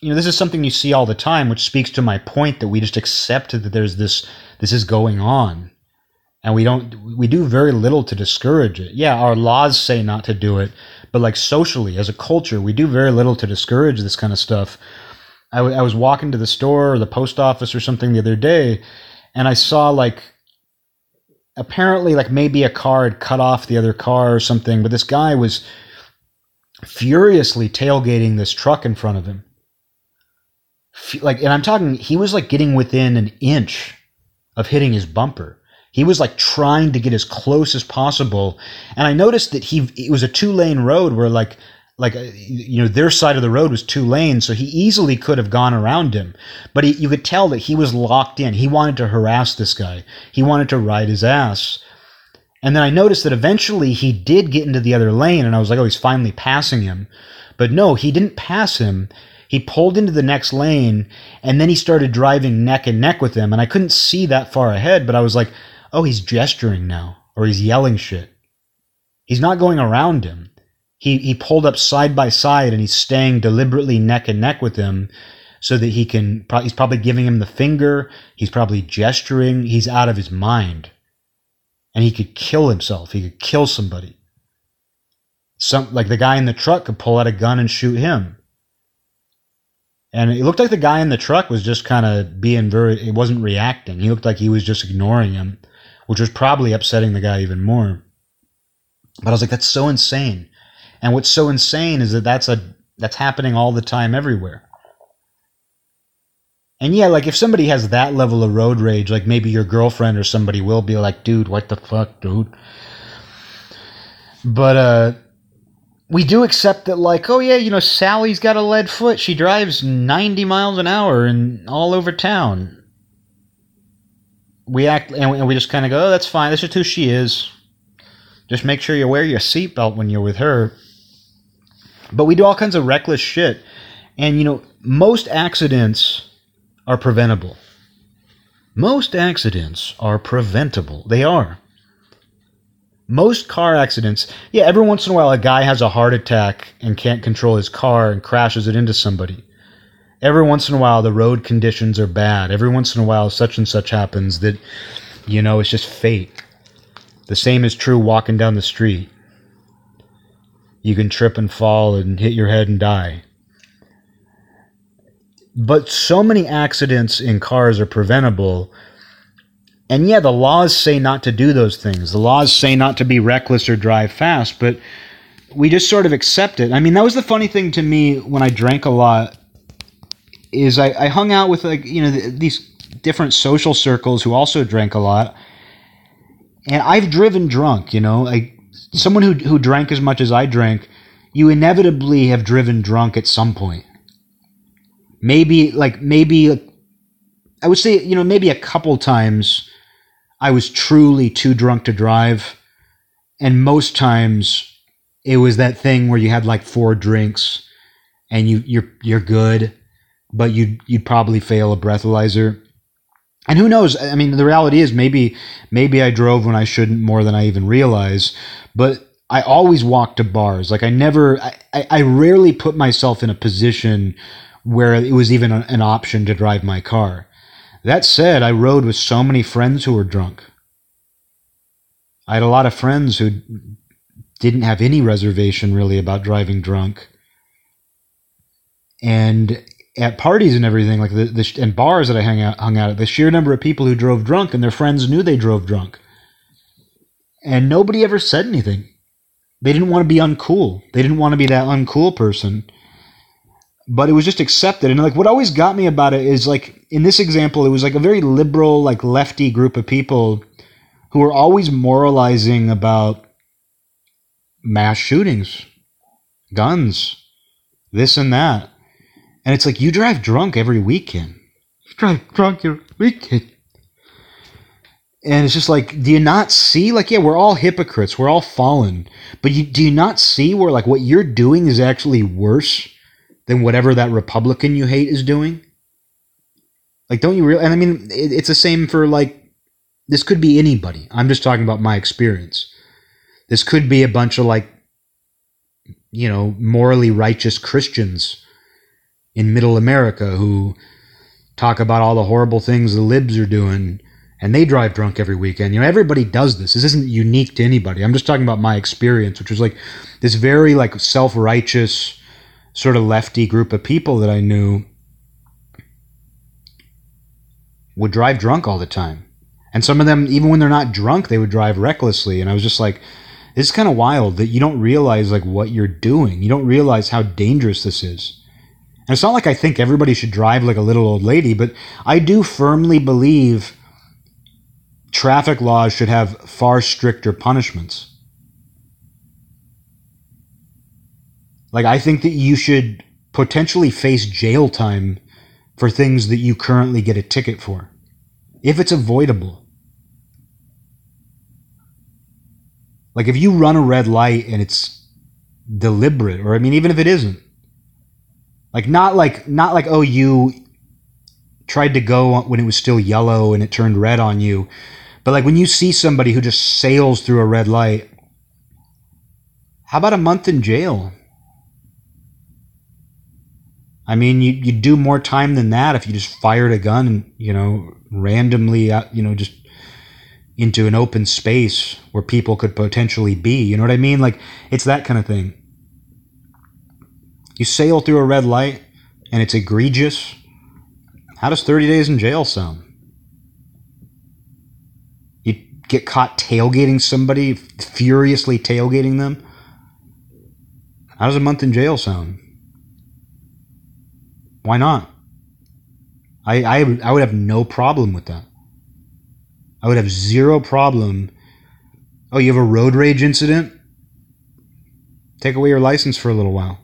you know, this is something you see all the time, which speaks to my point that we just accept that there's this this is going on. And we don't we do very little to discourage it. Yeah, our laws say not to do it, but like socially as a culture, we do very little to discourage this kind of stuff. I, w- I was walking to the store or the post office or something the other day, and I saw like apparently like maybe a car had cut off the other car or something, but this guy was furiously tailgating this truck in front of him. Like, and I'm talking, he was like getting within an inch of hitting his bumper. He was like trying to get as close as possible. And I noticed that he, it was a two lane road where like like uh, you know their side of the road was two lanes so he easily could have gone around him. But he, you could tell that he was locked in. He wanted to harass this guy. He wanted to ride his ass. And then i noticed that eventually he did get into the other lane and i was like oh he's finally passing him. But no he didn't pass him. He pulled into the next lane and then he started driving neck and neck with him and i couldn't see that far ahead but i was like oh he's gesturing now or he's yelling shit. He's not going around him. He he pulled up side by side and he's staying deliberately neck and neck with him so that he can he's probably giving him the finger. He's probably gesturing. He's out of his mind. And he could kill himself. He could kill somebody. Some like the guy in the truck could pull out a gun and shoot him. And it looked like the guy in the truck was just kind of being very it wasn't reacting. He looked like he was just ignoring him which was probably upsetting the guy even more but i was like that's so insane and what's so insane is that that's a that's happening all the time everywhere. And yeah, like if somebody has that level of road rage, like maybe your girlfriend or somebody will be like, dude, what the fuck, dude? But uh we do accept that like, oh yeah, you know, Sally's got a lead foot. She drives 90 miles an hour and all over town. We act and we just kind of go, oh, that's fine. This is who she is. Just make sure you wear your seatbelt when you're with her. But we do all kinds of reckless shit. And, you know, most accidents are preventable. Most accidents are preventable. They are. Most car accidents, yeah, every once in a while a guy has a heart attack and can't control his car and crashes it into somebody. Every once in a while the road conditions are bad. Every once in a while such and such happens that, you know, it's just fate. The same is true walking down the street you can trip and fall and hit your head and die. But so many accidents in cars are preventable. And yeah, the laws say not to do those things. The laws say not to be reckless or drive fast, but we just sort of accept it. I mean, that was the funny thing to me when I drank a lot is I, I hung out with like, you know, these different social circles who also drank a lot. And I've driven drunk, you know, like someone who who drank as much as I drank, you inevitably have driven drunk at some point. Maybe like maybe I would say, you know, maybe a couple times I was truly too drunk to drive. And most times it was that thing where you had like four drinks and you you're you're good, but you'd you'd probably fail a breathalyzer. And who knows? I mean, the reality is maybe maybe I drove when I shouldn't more than I even realize. But I always walk to bars. Like I never, I, I rarely put myself in a position where it was even an option to drive my car. That said, I rode with so many friends who were drunk. I had a lot of friends who didn't have any reservation really about driving drunk. And at parties and everything, like the, the and bars that I hung out, hung out at, the sheer number of people who drove drunk and their friends knew they drove drunk. And nobody ever said anything. They didn't want to be uncool. They didn't want to be that uncool person. But it was just accepted. And like what always got me about it is like in this example, it was like a very liberal, like lefty group of people who were always moralizing about mass shootings, guns, this and that. And it's like you drive drunk every weekend. You drive drunk every weekend. And it's just like, do you not see? Like, yeah, we're all hypocrites. We're all fallen. But you, do you not see where, like, what you're doing is actually worse than whatever that Republican you hate is doing? Like, don't you really? And I mean, it, it's the same for, like, this could be anybody. I'm just talking about my experience. This could be a bunch of like, you know, morally righteous Christians in middle America who talk about all the horrible things the libs are doing and they drive drunk every weekend. You know, everybody does this. This isn't unique to anybody. I'm just talking about my experience, which was like this very like self-righteous sort of lefty group of people that I knew would drive drunk all the time. And some of them, even when they're not drunk, they would drive recklessly. And I was just like, this is kind of wild that you don't realize like what you're doing. You don't realize how dangerous this is. It's not like I think everybody should drive like a little old lady, but I do firmly believe traffic laws should have far stricter punishments. Like, I think that you should potentially face jail time for things that you currently get a ticket for, if it's avoidable. Like, if you run a red light and it's deliberate, or I mean, even if it isn't, like, not like, not like, oh, you tried to go when it was still yellow and it turned red on you. But like when you see somebody who just sails through a red light, how about a month in jail? I mean, you you do more time than that if you just fired a gun and you know randomly, uh, you know, just into an open space where people could potentially be. You know what I mean? Like it's that kind of thing. You sail through a red light and it's egregious. How does 30 days in jail sound? You get caught tailgating somebody, furiously tailgating them. How does a month in jail sound? Why not? I, I, I would have no problem with that. I would have zero problem. Oh, you have a road rage incident? Take away your license for a little while.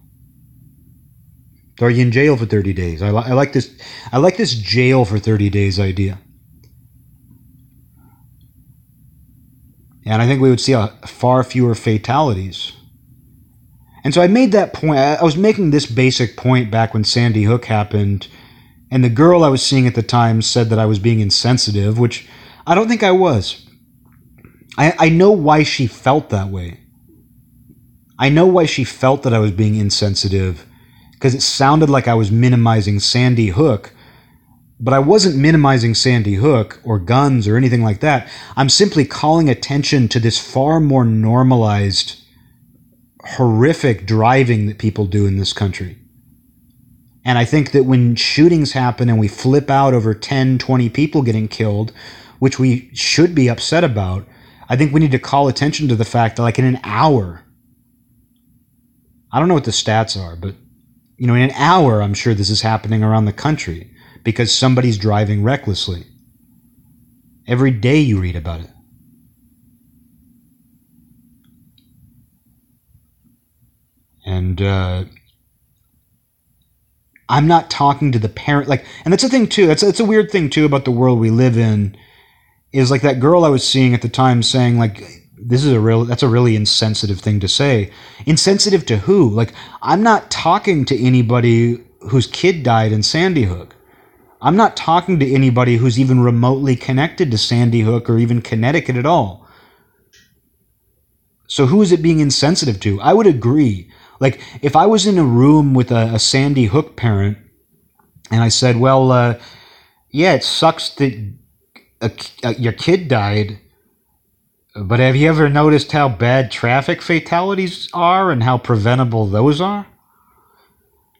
Throw you in jail for 30 days. I, li- I like this. I like this jail for 30 days idea. And I think we would see a, far fewer fatalities. And so I made that point. I was making this basic point back when Sandy Hook happened, and the girl I was seeing at the time said that I was being insensitive, which I don't think I was. I, I know why she felt that way. I know why she felt that I was being insensitive because it sounded like I was minimizing Sandy Hook, but I wasn't minimizing Sandy Hook or guns or anything like that. I'm simply calling attention to this far more normalized horrific driving that people do in this country. And I think that when shootings happen and we flip out over 10, 20 people getting killed, which we should be upset about, I think we need to call attention to the fact that, like, in an hour, I don't know what the stats are, but, you know, in an hour, I'm sure this is happening around the country because somebody's driving recklessly. Every day you read about it. and uh, I'm not talking to the parent like, and that's the thing too. That's it's a weird thing too about the world we live in. Is like that girl I was seeing at the time saying like this is a real that's a really insensitive thing to say. Insensitive to who? Like I'm not talking to anybody whose kid died in Sandy Hook. I'm not talking to anybody who's even remotely connected to Sandy Hook or even Connecticut at all. So who is it being insensitive to? I would agree like if I was in a room with a, a Sandy Hook parent and I said, well, uh, yeah, it sucks that a, a, your kid died, but have you ever noticed how bad traffic fatalities are and how preventable those are?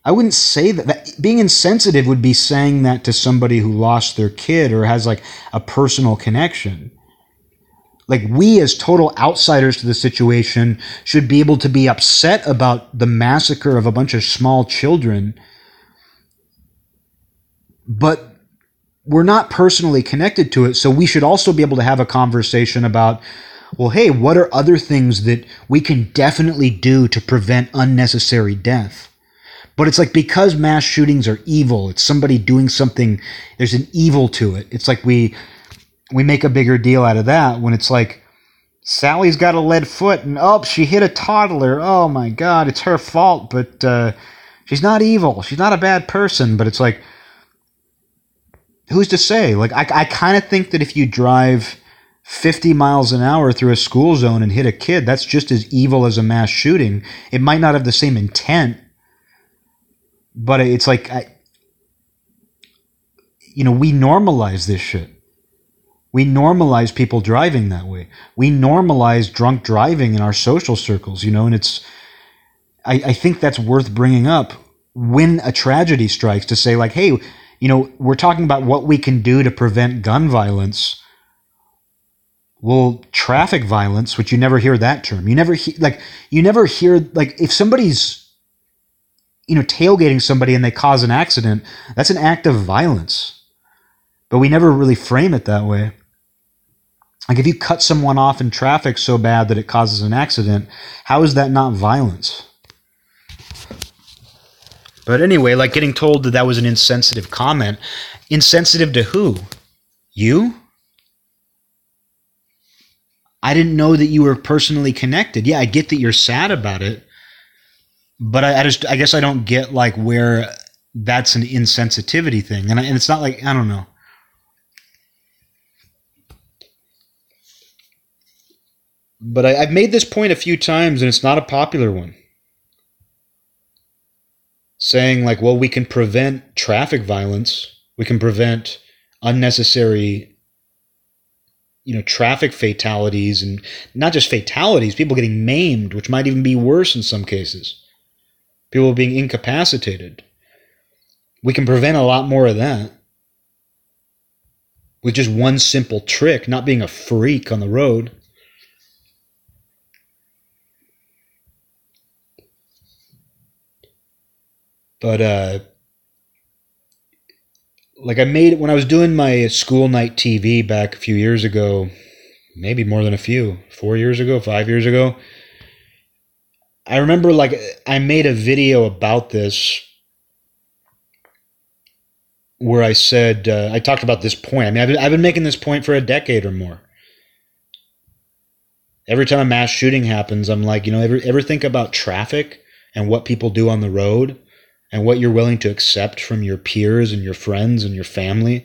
I wouldn't say that, that. Being insensitive would be saying that to somebody who lost their kid or has like a personal connection like we as total outsiders to the situation should be able to be upset about the massacre of a bunch of small children but we're not personally connected to it so we should also be able to have a conversation about well hey what are other things that we can definitely do to prevent unnecessary death but it's like because mass shootings are evil it's somebody doing something there's an evil to it it's like we we make a bigger deal out of that when it's like Sally's got a lead foot and oh she hit a toddler. Oh my god, it's her fault, but uh, she's not evil. She's not a bad person, but it's like who's to say? Like I I kind of think that if you drive 50 miles an hour through a school zone and hit a kid, that's just as evil as a mass shooting. It might not have the same intent, but it's like, I, you know, we normalize this shit. We normalize people driving that way. We normalize drunk driving in our social circles, you know, and it's, I, I think that's worth bringing up when a tragedy strikes to say, like, hey, you know, we're talking about what we can do to prevent gun violence. Well traffic violence which you never hear that term. You never hear like you never hear like if somebody's you know tailgating somebody and they cause an accident that's an act of violence. But we never really frame it that way. Like if you cut someone off in traffic so bad that it causes an accident how is that not violence but anyway like getting told that that was an insensitive comment insensitive to who you I didn't know that you were personally connected. Yeah, I get that you're sad about it, but I, I just I guess I don't get like where that's an insensitivity thing, and, I, and it's not like I don't know. But I, I've made this point a few times, and it's not a popular one. Saying like, well, we can prevent traffic violence, we can prevent unnecessary you know traffic fatalities and not just fatalities people getting maimed which might even be worse in some cases. People being incapacitated. We can prevent a lot more of that with just one simple trick not being a freak on the road but uh like I made when I was doing my school night TV back a few years ago, maybe more than a few, four years ago, five years ago. I remember like I made a video about this where I said uh, I talked about this point. I mean, I've been, I've been making this point for a decade or more. Every time a mass shooting happens, I'm like, you know, ever ever think about traffic and what people do on the road? And what you're willing to accept from your peers and your friends and your family.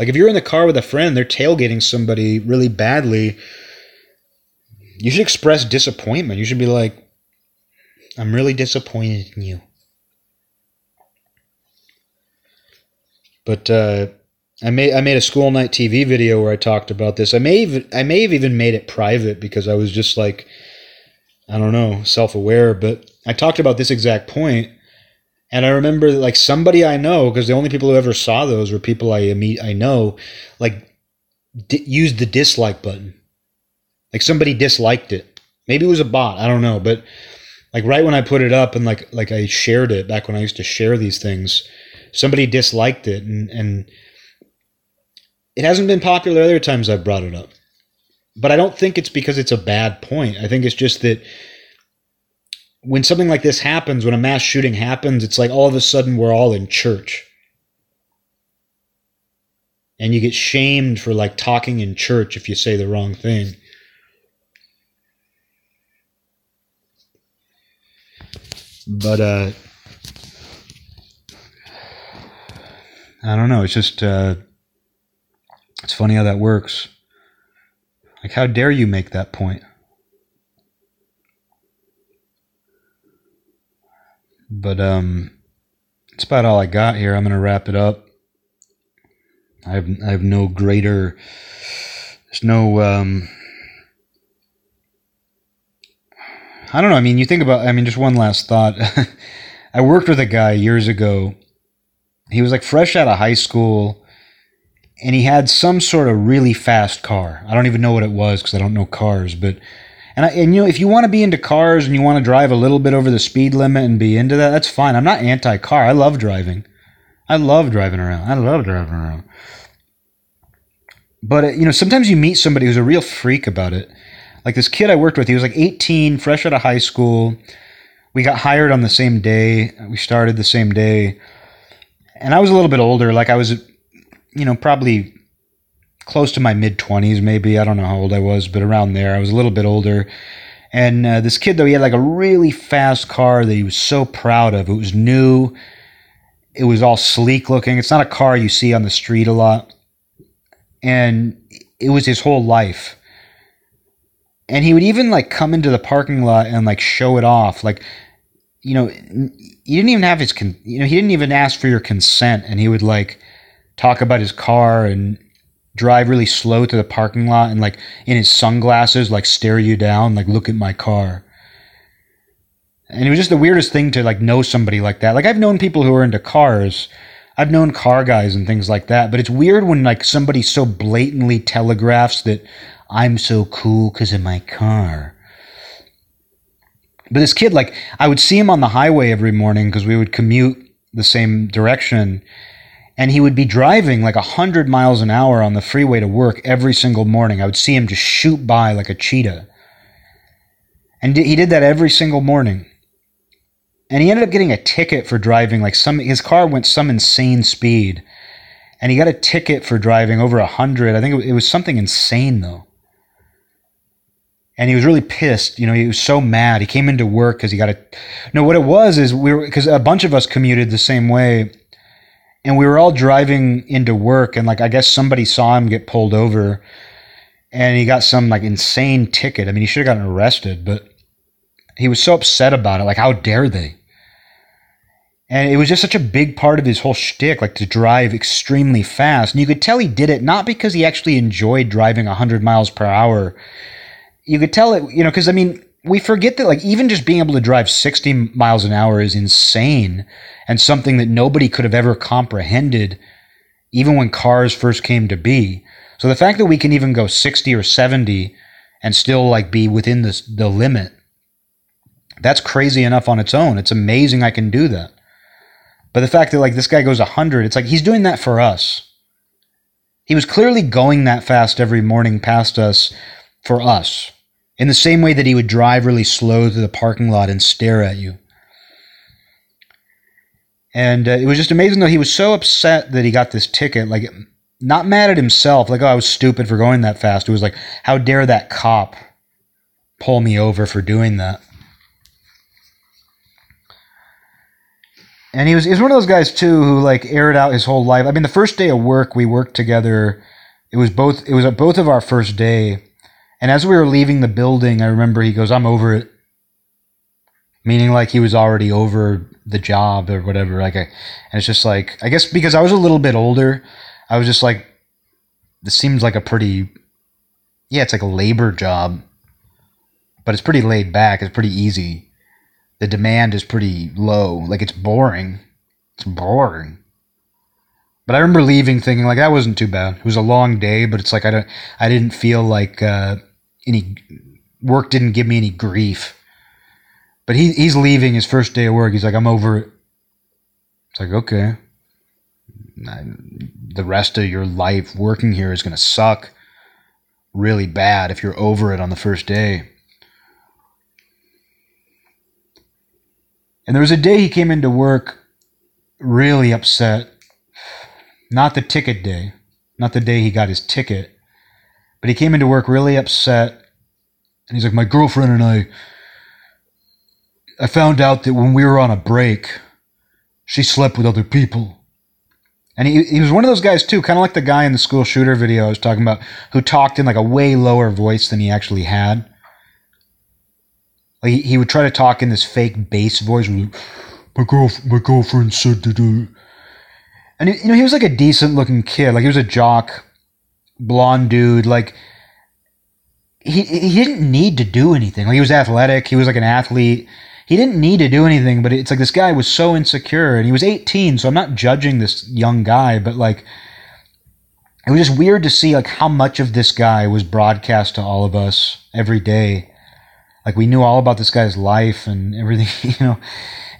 Like if you're in the car with a friend, they're tailgating somebody really badly, you should express disappointment. You should be like, I'm really disappointed in you. But uh, I made I made a school night TV video where I talked about this. I may even, I may have even made it private because I was just like I don't know, self aware, but I talked about this exact point, and I remember like somebody I know because the only people who ever saw those were people I meet I know, like d- used the dislike button, like somebody disliked it. Maybe it was a bot, I don't know, but like right when I put it up and like like I shared it back when I used to share these things, somebody disliked it, and and it hasn't been popular other times I've brought it up but I don't think it's because it's a bad point. I think it's just that when something like this happens, when a mass shooting happens, it's like all of a sudden we're all in church. And you get shamed for like talking in church if you say the wrong thing. But uh I don't know, it's just uh it's funny how that works. Like, how dare you make that point? But um, that's about all I got here. I'm gonna wrap it up. I have I have no greater. There's no um. I don't know. I mean, you think about. I mean, just one last thought. I worked with a guy years ago. He was like fresh out of high school and he had some sort of really fast car. I don't even know what it was because I don't know cars, but and I, and you know if you want to be into cars and you want to drive a little bit over the speed limit and be into that, that's fine. I'm not anti-car. I love driving. I love driving around. I love driving around. But uh, you know, sometimes you meet somebody who's a real freak about it. Like this kid I worked with, he was like 18, fresh out of high school. We got hired on the same day. We started the same day. And I was a little bit older. Like I was you know, probably close to my mid 20s, maybe. I don't know how old I was, but around there. I was a little bit older. And uh, this kid, though, he had like a really fast car that he was so proud of. It was new. it was all sleek looking. It's not a car you see on the street a lot. And it was his whole life. And he would even like come into the parking lot and like show it off. Like, you know, he didn't even have his, con- you know, he didn't even ask for your consent. And he would like talk about his car and drive really slow to the parking lot and like in his sunglasses, like stare you down, like look at my car. And it was just the weirdest thing to like know somebody like that. Like I've known people who are into cars. I've known car guys and things like that, but it's weird when like somebody so blatantly telegraphs that I'm so cool because of my car. But this kid, like, I would see him on the highway every morning because we would commute the same direction. And he would be driving like 100 miles an hour on the freeway to work every single morning. I would see him just shoot by like a cheetah. And he did that every single morning. And he ended up getting a ticket for driving like some, his car went some insane speed. And he got a ticket for driving over 100. I think it was something insane though and he was really pissed. You know, he was so mad. He came into work because he got a. No, what it was is we were because a bunch of us commuted the same way, and we were all driving into work, and like I guess somebody saw him get pulled over, and he got some like insane ticket. I mean, he should have gotten arrested, but he was so upset about it. Like, how dare they? And it was just such a big part of his whole shtick, like to drive extremely fast. And you could tell he did it not because he actually enjoyed driving 100 miles per hour you could tell it, you know, because I mean, we forget that like even just being able to drive 60 miles an hour is insane and something that nobody could have ever comprehended even when cars first came to be. So the fact that we can even go 60 or 70 and still like be within the the limit that's crazy enough on its own. It's amazing I can do that. But the fact that like this guy goes 100, it's like he's doing that for us. He was clearly going that fast every morning past us for us in the same way that he would drive really slow through the parking lot and stare at you. And uh, it was just amazing, though. He was so upset that he got this ticket, like, not mad at himself, like, oh, I was stupid for going that fast. It was like, how dare that cop pull me over for doing that? And he was, he was one of those guys, too, who, like, aired out his whole life. I mean, the first day of work, we worked together. It was both, it was both of our first day and as we were leaving the building, I remember he goes, I'm over it. Meaning like he was already over the job or whatever. Like, I, and it's just like, I guess because I was a little bit older, I was just like, this seems like a pretty, yeah, it's like a labor job, but it's pretty laid back. It's pretty easy. The demand is pretty low. Like, it's boring. It's boring. But I remember leaving thinking like that wasn't too bad. It was a long day, but it's like I don't, I didn't feel like uh, any work didn't give me any grief. But he he's leaving his first day of work. He's like, I'm over it. It's like, okay. The rest of your life working here is to suck really bad if you're over it on the first day. And there was a day he came into work really upset. Not the ticket day, not the day he got his ticket, but he came into work really upset. And he's like, My girlfriend and I, I found out that when we were on a break, she slept with other people. And he, he was one of those guys, too, kind of like the guy in the school shooter video I was talking about, who talked in like a way lower voice than he actually had. Like he, he would try to talk in this fake bass voice. Like, my girl, my girlfriend said to do. And you know, he was like a decent looking kid. Like he was a jock blonde dude. Like he he didn't need to do anything. Like he was athletic. He was like an athlete. He didn't need to do anything. But it's like this guy was so insecure, and he was 18. So I'm not judging this young guy, but like it was just weird to see like how much of this guy was broadcast to all of us every day. Like we knew all about this guy's life and everything, you know.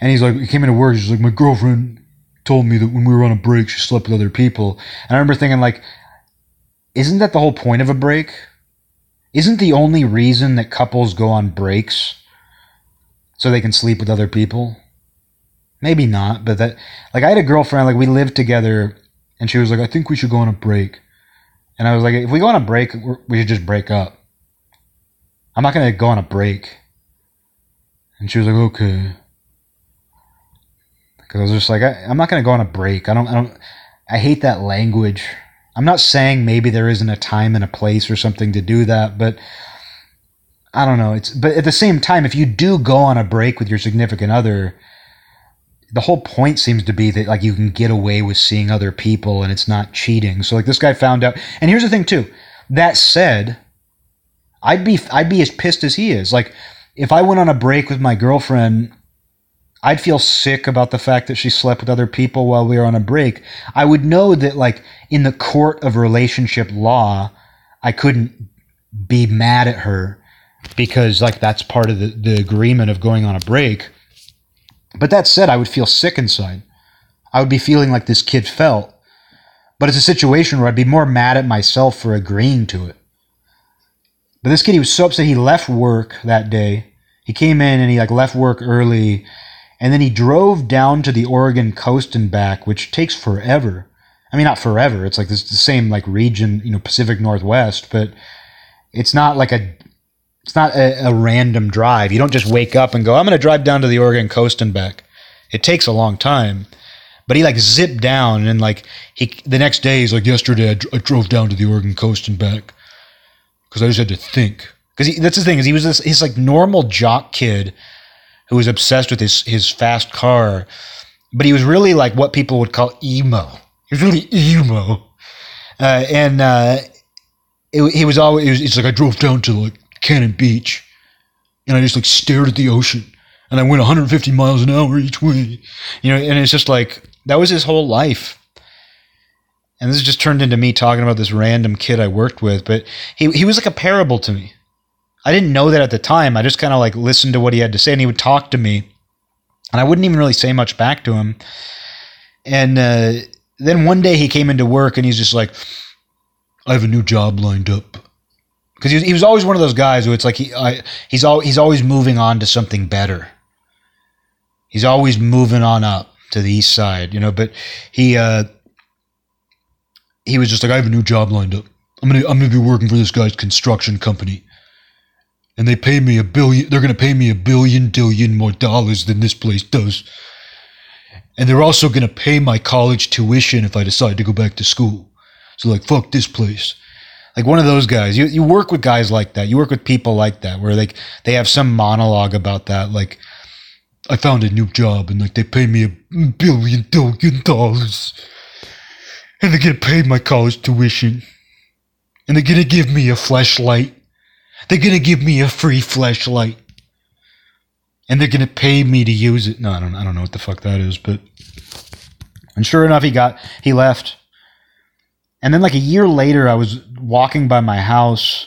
And he's like, he came into work. He's like, my girlfriend told me that when we were on a break, she slept with other people. And I remember thinking, like, isn't that the whole point of a break? Isn't the only reason that couples go on breaks so they can sleep with other people? Maybe not, but that like I had a girlfriend like we lived together and she was like I think we should go on a break. And I was like if we go on a break we should just break up. I'm not going to go on a break. And she was like okay. because I was just like, I, I'm not going to go on a break. I don't, I don't, I hate that language. I'm not saying maybe there isn't a time and a place or something to do that, but I don't know. It's but at the same time, if you do go on a break with your significant other, the whole point seems to be that like you can get away with seeing other people and it's not cheating. So like this guy found out. And here's the thing too. That said, I'd be I'd be as pissed as he is. Like if I went on a break with my girlfriend, I'd feel sick about the fact that she slept with other people while we were on a break. I would know that like in the court of relationship law, I couldn't be mad at her because like that's part of the, the agreement of going on a break. But that said, I would feel sick inside. I would be feeling like this kid felt. But it's a situation where I'd be more mad at myself for agreeing to it. But this kid, he was so upset he left work that day. He came in and he like left work early and then he drove down to the Oregon coast and back, which takes forever. I mean, not forever. It's like this the same like region, you know, Pacific Northwest, but it's not like a it's not a, a random drive. You don't just wake up and go, I'm going to drive down to the Oregon coast and back. It takes a long time. But he like zipped down and like he the next day he's like yesterday I, dr- I drove down to the Oregon coast and back because I just had to think. Because that's the thing is he was this he's like normal jock kid who was obsessed with his his fast car, but he was really like what people would call emo. He was really emo, uh, and uh, it, he was always. It was, it's like I drove down to like Cannon Beach, and I just like stared at the ocean, and I went 150 miles an hour each way, you know. And it's just like that was his whole life. And this just turned into me talking about this random kid I worked with, but he he was like a parable to me. I didn't know that at the time. I just kind of like listened to what he had to say, and he would talk to me, and I wouldn't even really say much back to him. And uh, then one day he came into work, and he's just like, "I have a new job lined up." Because he was, he was always one of those guys who it's like he I, he's all, he's always moving on to something better. He's always moving on up to the east side, you know. But he uh, he was just like, "I have a new job lined up. I'm gonna I'm gonna be working for this guy's construction company." And they pay me a billion they're going to pay me a billion more dollars than this place does. And they're also going to pay my college tuition if i decide to go back to school. So like fuck this place. Like one of those guys you, you work with guys like that. You work with people like that where like they have some monologue about that like i found a new job and like they pay me a billion dollars. And they're to pay my college tuition. And they're to give me a flashlight they're going to give me a free flashlight. And they're going to pay me to use it. No, I don't, I don't know what the fuck that is, but. And sure enough, he got, he left. And then, like a year later, I was walking by my house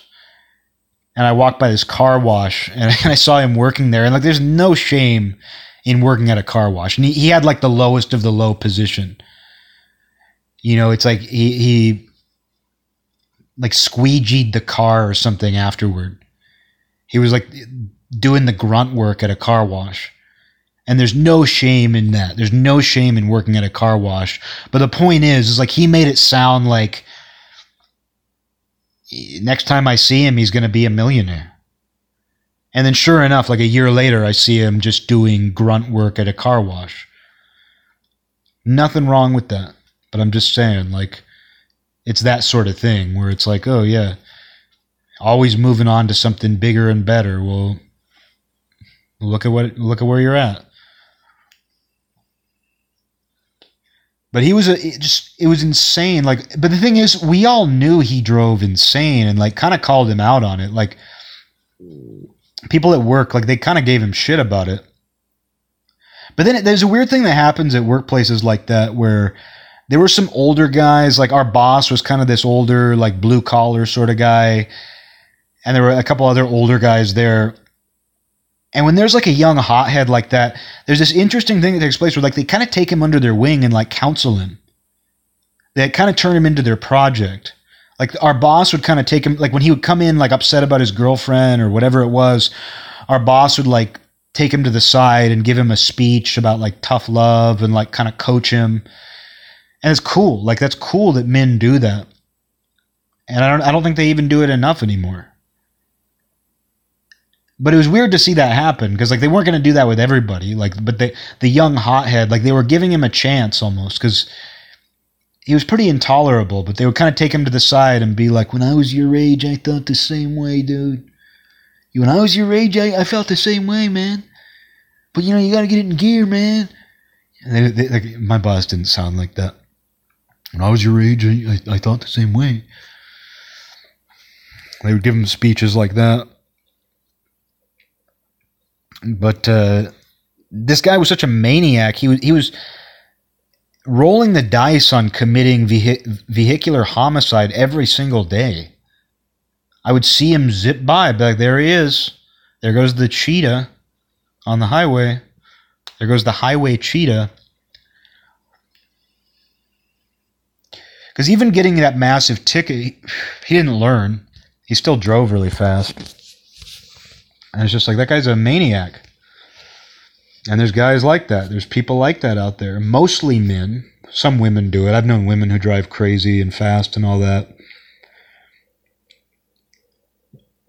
and I walked by this car wash and I saw him working there. And, like, there's no shame in working at a car wash. And he, he had, like, the lowest of the low position. You know, it's like he, he like squeegeed the car or something afterward. He was like doing the grunt work at a car wash. And there's no shame in that. There's no shame in working at a car wash. But the point is, is like he made it sound like next time I see him, he's going to be a millionaire. And then sure enough, like a year later, I see him just doing grunt work at a car wash. Nothing wrong with that. But I'm just saying, like, it's that sort of thing where it's like, oh yeah, always moving on to something bigger and better. Well, look at what look at where you're at. But he was a it just it was insane. Like, but the thing is, we all knew he drove insane and like kind of called him out on it. Like, people at work, like they kind of gave him shit about it. But then there's a weird thing that happens at workplaces like that where there were some older guys. Like our boss was kind of this older, like blue collar sort of guy, and there were a couple other older guys there. And when there's like a young hothead like that, there's this interesting thing that takes place where like they kind of take him under their wing and like counsel him. They kind of turn him into their project. Like our boss would kind of take him like when he would come in like upset about his girlfriend or whatever it was, our boss would like take him to the side and give him a speech about like tough love and like kind of coach him and it's cool. Like that's cool that men do that. And I don't I don't think they even do it enough anymore. but it was weird to see that happen because like they weren't going to do that with everybody. Like, but the the young hothead, like they were giving him a chance almost because he was pretty intolerable. But they would kind of take him to the side and be like, "When I was your age, I thought the same way, dude. When I was your age, I, I felt the same way, man. But you know, you got to get it in gear, man." They, they, like, my boss didn't sound like that. When I was your age, I, I, I thought the same way. They would give him speeches like that. But uh, this guy was such a maniac. He was he was rolling the dice on committing vehi- vehicular homicide every single day. I would see him zip by, be like, there he is. There goes the cheetah on the highway. There goes the highway cheetah. Because even getting that massive ticket, he didn't learn. He still drove really fast. And it's just like, that guy's a maniac. And there's guys like that. There's people like that out there. Mostly men. Some women do it. I've known women who drive crazy and fast and all that.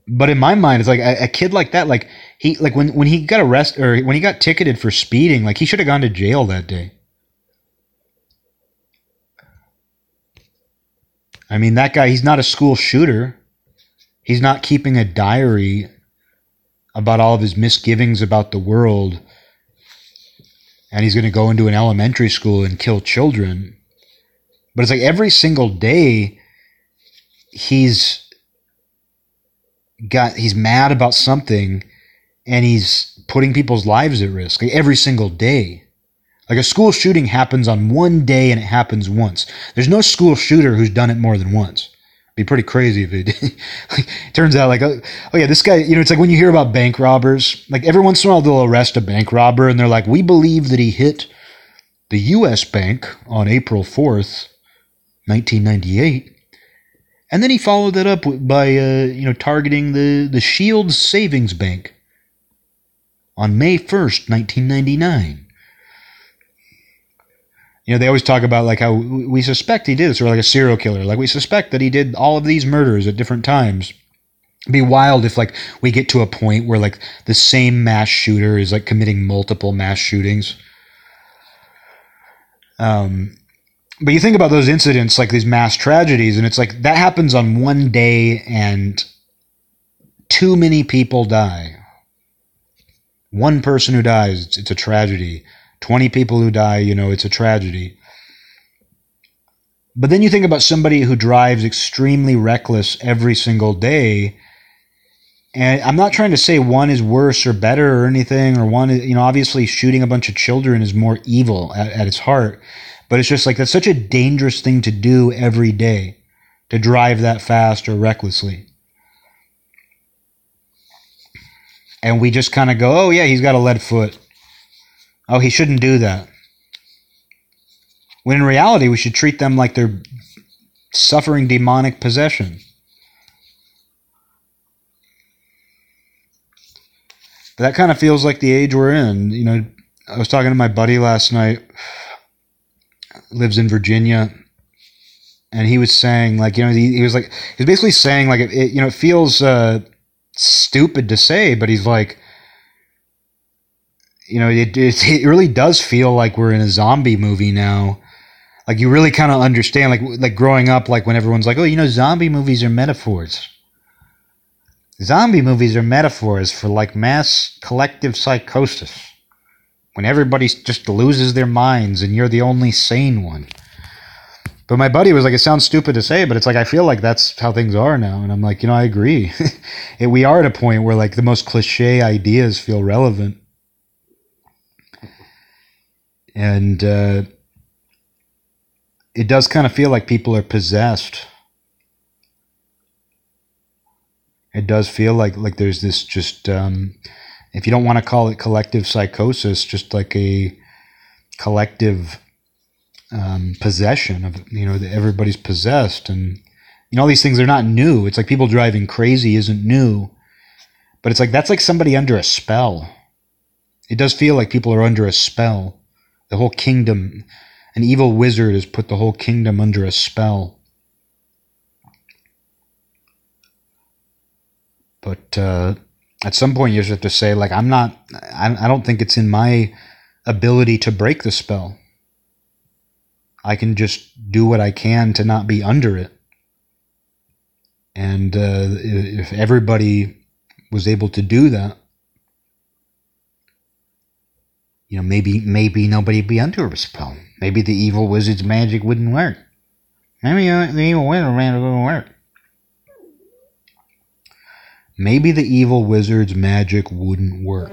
But in my mind, it's like a, a kid like that, like he, like when, when he got arrested or when he got ticketed for speeding, like he should have gone to jail that day. I mean, that guy, he's not a school shooter. He's not keeping a diary about all of his misgivings about the world. And he's going to go into an elementary school and kill children. But it's like every single day, he's got, he's mad about something and he's putting people's lives at risk like every single day. Like a school shooting happens on one day and it happens once. There's no school shooter who's done it more than once. Be pretty crazy if it like, turns out like oh, oh, yeah this guy you know it's like when you hear about bank robbers like every once in a while they'll arrest a bank robber and they're like we believe that he hit the US bank on April 4th 1998 and then he followed that up by uh, you know targeting the the Shields Savings Bank on May 1st 1999 you know, they always talk about like how we suspect he did this, or like a serial killer. Like we suspect that he did all of these murders at different times. It'd be wild if like we get to a point where like the same mass shooter is like committing multiple mass shootings. Um, but you think about those incidents, like these mass tragedies, and it's like that happens on one day, and too many people die. One person who dies, it's, it's a tragedy 20 people who die, you know, it's a tragedy. But then you think about somebody who drives extremely reckless every single day. And I'm not trying to say one is worse or better or anything, or one, you know, obviously shooting a bunch of children is more evil at, at its heart. But it's just like that's such a dangerous thing to do every day to drive that fast or recklessly. And we just kind of go, oh, yeah, he's got a lead foot. Oh, he shouldn't do that. When in reality, we should treat them like they're suffering demonic possession. But that kind of feels like the age we're in. You know, I was talking to my buddy last night, lives in Virginia, and he was saying, like, you know, he, he was like, he was basically saying, like, it, it you know, it feels uh, stupid to say, but he's like, you know, it, it, it really does feel like we're in a zombie movie now. Like you really kind of understand, like like growing up, like when everyone's like, oh, you know, zombie movies are metaphors. Zombie movies are metaphors for like mass collective psychosis. When everybody just loses their minds and you're the only sane one. But my buddy was like, it sounds stupid to say, but it's like, I feel like that's how things are now. And I'm like, you know, I agree. we are at a point where like the most cliche ideas feel relevant and uh, it does kind of feel like people are possessed. It does feel like like there's this just um, if you don't want to call it collective psychosis, just like a collective um, possession of you know that everybody's possessed and you know all these things are not new. It's like people driving crazy isn't new, but it's like that's like somebody under a spell. It does feel like people are under a spell the whole kingdom. An evil wizard has put the whole kingdom under a spell. But uh, at some point you just have to say like i'm not I, I don't think it's in my ability to break the spell i can just do what i can to not be under it and uh, if everybody was able to do that you know maybe maybe nobody'd be under a spell maybe the evil wizard's magic wouldn't work. Maybe uh, the evil wizard magic wouldn't work. Maybe the evil wizard's magic wouldn't work.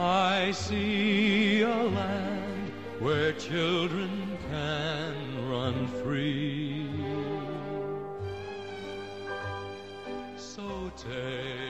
I see a land where children can run free. So take